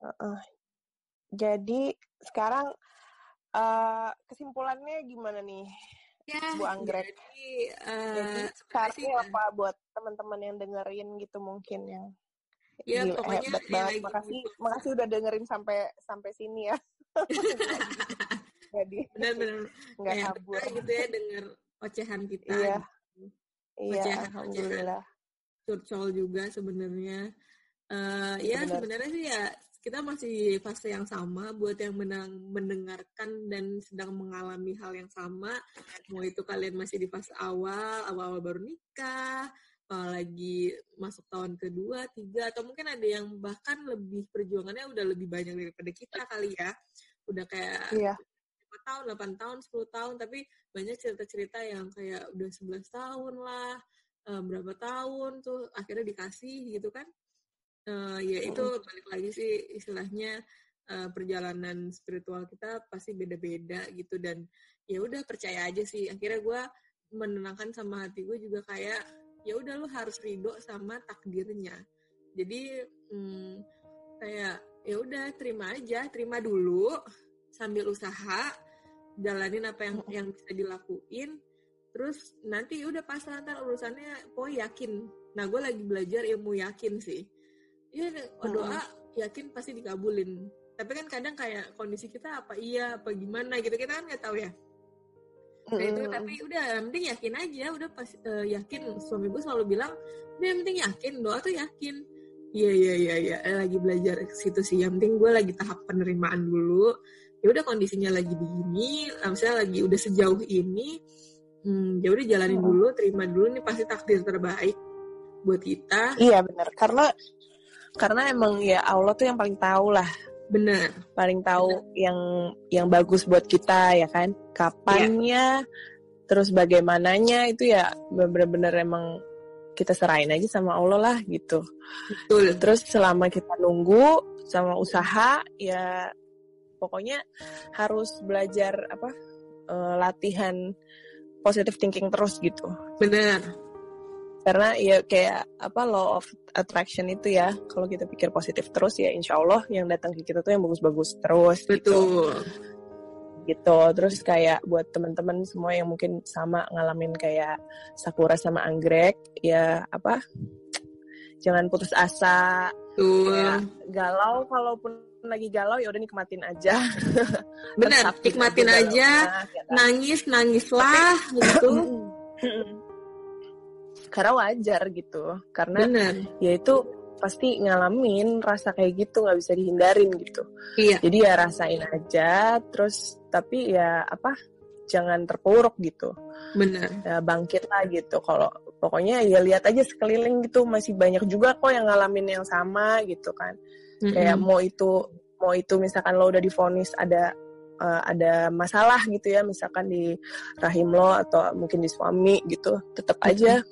Uh-uh. jadi sekarang uh, kesimpulannya gimana nih ya, Bu Anggrek? jadi, uh, jadi sekarang apa buat teman-teman yang dengerin gitu mungkin yang ya Gila, pokoknya hebat banget. makasih gitu. makasih udah dengerin sampai sampai sini ya. Jadi benar-benar nggak kabur. gitu ya denger ocehan kita iya. gitu. iya ocehan, alhamdulillah curcol juga sebenarnya uh, ya sebenarnya sih ya kita masih fase yang sama buat yang menang, mendengarkan dan sedang mengalami hal yang sama mau itu kalian masih di fase awal awal-awal baru nikah apalagi masuk tahun kedua, tiga, atau mungkin ada yang bahkan lebih perjuangannya udah lebih banyak daripada kita kali ya. Udah kayak iya. 5 tahun, 8 tahun, 10 tahun, tapi banyak cerita-cerita yang kayak udah 11 tahun lah, uh, berapa tahun tuh akhirnya dikasih gitu kan. Uh, ya itu balik lagi sih istilahnya uh, perjalanan spiritual kita pasti beda-beda gitu. Dan ya udah percaya aja sih. Akhirnya gue menenangkan sama hati gue juga kayak ya udah lu harus ridho sama takdirnya. Jadi hmm, kayak ya udah terima aja terima dulu sambil usaha jalanin apa yang yang bisa dilakuin terus nanti ya udah pas ntar urusannya po yakin. Nah gue lagi belajar ilmu yakin sih. Ya doa yakin pasti dikabulin. Tapi kan kadang kayak kondisi kita apa iya apa gimana gitu kita kan nggak tahu ya. Nah, itu tapi udah yang penting yakin aja. Udah pas uh, yakin suami gue selalu bilang udah yang penting yakin doa tuh yakin. Iya iya iya iya lagi belajar ke situ sih. Yang penting gue lagi tahap penerimaan dulu. Ya udah kondisinya lagi begini misalnya lagi udah sejauh ini hmm, ya udah jalanin hmm. dulu terima dulu nih pasti takdir terbaik buat kita iya benar karena karena emang ya Allah tuh yang paling tahu lah Benar. Paling tahu Bener. yang yang bagus buat kita ya kan. Kapannya, yeah. terus bagaimananya itu ya benar-benar emang kita serahin aja sama Allah lah gitu. Betul. Terus selama kita nunggu sama usaha ya pokoknya harus belajar apa uh, latihan positive thinking terus gitu. Benar karena ya kayak apa law of attraction itu ya kalau kita pikir positif terus ya insya Allah yang datang ke kita tuh yang bagus-bagus terus gitu. betul gitu. gitu terus kayak buat teman-teman semua yang mungkin sama ngalamin kayak sakura sama anggrek ya apa jangan putus asa Tuh. galau kalaupun lagi galau ya udah nikmatin aja. Benar nikmatin aja, aja nangis nangislah gitu. Karena wajar gitu. Karena Bener. ya itu pasti ngalamin rasa kayak gitu nggak bisa dihindarin gitu. Iya. jadi ya rasain aja terus tapi ya apa jangan terpuruk gitu. Benar ya, bangkit lah gitu. Kalau pokoknya ya lihat aja sekeliling gitu masih banyak juga kok yang ngalamin yang sama gitu kan mm-hmm. kayak mau itu mau itu misalkan lo udah difonis ada uh, ada masalah gitu ya misalkan di rahim lo atau mungkin di suami gitu tetap aja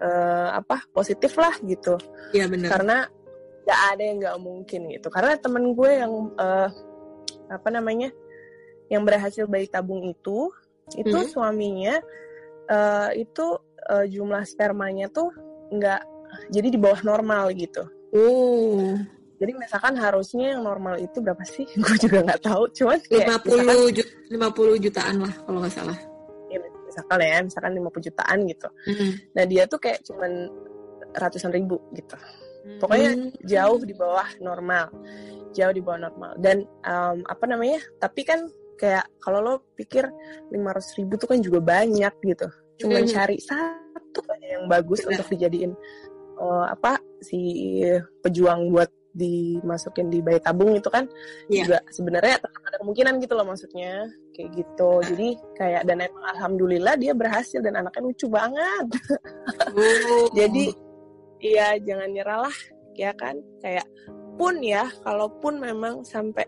uh, apa positif lah gitu. Iya benar. Karena nggak ada yang nggak mungkin gitu. Karena temen gue yang uh, apa namanya yang berhasil bayi tabung itu itu hmm. suaminya uh, itu uh, jumlah spermanya tuh nggak jadi di bawah normal gitu. Uh. Jadi misalkan harusnya yang normal itu berapa sih? Gue juga nggak tahu. Cuman kayak 50 misalkan, 50 jutaan lah kalau nggak salah misalkan ya misalkan 50 jutaan gitu mm. nah dia tuh kayak cuman ratusan ribu gitu mm. pokoknya jauh di bawah normal jauh di bawah normal dan um, apa namanya tapi kan kayak kalau lo pikir 500 ribu tuh kan juga banyak gitu cuma mm. cari satu aja yang bagus Benar. untuk dijadiin eh, apa si pejuang buat dimasukin di bayi tabung itu kan Iya. juga sebenarnya ada kemungkinan gitu loh maksudnya kayak gitu. Jadi kayak dan emang alhamdulillah dia berhasil dan anaknya lucu banget. Oh. jadi iya jangan nyerah lah ya kan? Kayak pun ya kalaupun memang sampai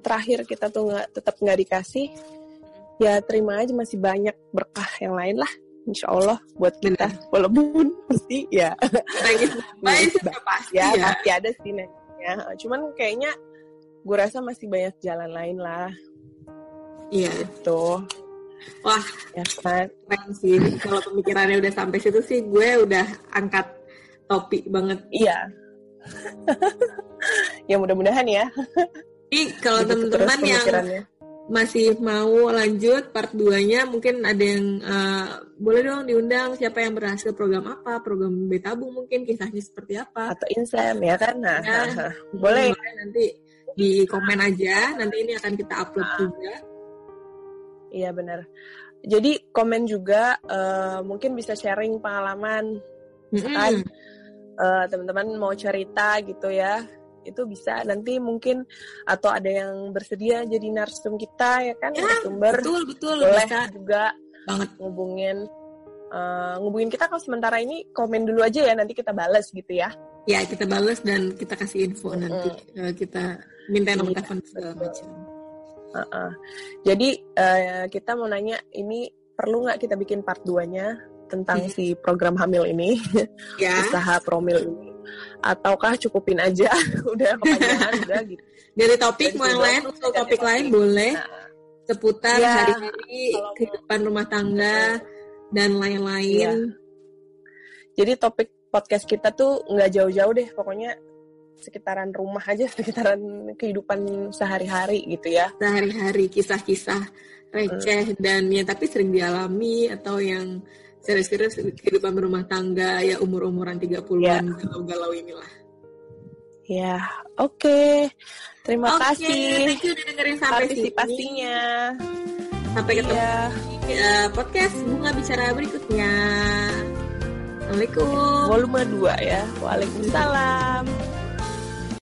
terakhir kita tuh nggak tetap nggak dikasih ya terima aja masih banyak berkah yang lain lah insya Allah buat kita walaupun pasti ya nangis udah pasti ya, ya. pasti ada sih nanya cuman kayaknya gue rasa masih banyak jalan lain lah Iya. gitu Wah, ya kan keren sih. Kalau pemikirannya udah sampai situ sih, gue udah angkat topi banget. iya ya mudah-mudahan ya Jadi kalau teman-teman yang. Masih mau lanjut part 2-nya, mungkin ada yang eh, boleh dong diundang siapa yang berhasil program apa, program betabung mungkin kisahnya seperti apa. atau insem ya kan nah Ya. boleh nanti di komen aja, nanti ini akan kita upload juga. Iya benar. Jadi komen juga eh, mungkin bisa sharing pengalaman Mm-mm. eh, teman-teman mau cerita gitu ya. Itu bisa nanti mungkin atau ada yang bersedia jadi narsum kita ya kan Ya, narasumber Betul, betul. boleh Bisa juga banget. ngubungin eh, ngubungin kita kalau sementara ini komen dulu aja ya nanti kita balas gitu ya. Ya, kita balas dan kita kasih info nanti. Eh, kita minta nomor Iya, telepon segala macam. Heeh. Jadi eh, kita mau nanya ini perlu nggak kita bikin part 2-nya tentang Hmm. si program hamil ini? Ya. usaha promil ini ataukah cukupin aja udah kepanjangan udah gitu Dari topik Dan mau yang lain, ganti topik topik. lain boleh. Nah, Seputar Ya, hari-hari kehidupan rumah tangga dan lain-lain. Iya. jadi topik podcast kita tuh nggak jauh-jauh deh pokoknya sekitaran rumah aja sekitaran kehidupan sehari-hari gitu ya Sehari-hari kisah-kisah receh dan ya tapi sering dialami atau yang serius-serius kehidupan berumah tangga ya umur-umuran 30-an galau-galau inilah. ya oke terima Oke, kasih thank you udah dengerin sampai sini. partisipasinya Sampai ketemu Iya. di eh, podcast Bunga Bicara berikutnya. Assalamualaikum. volume 2 ya waalaikumsalam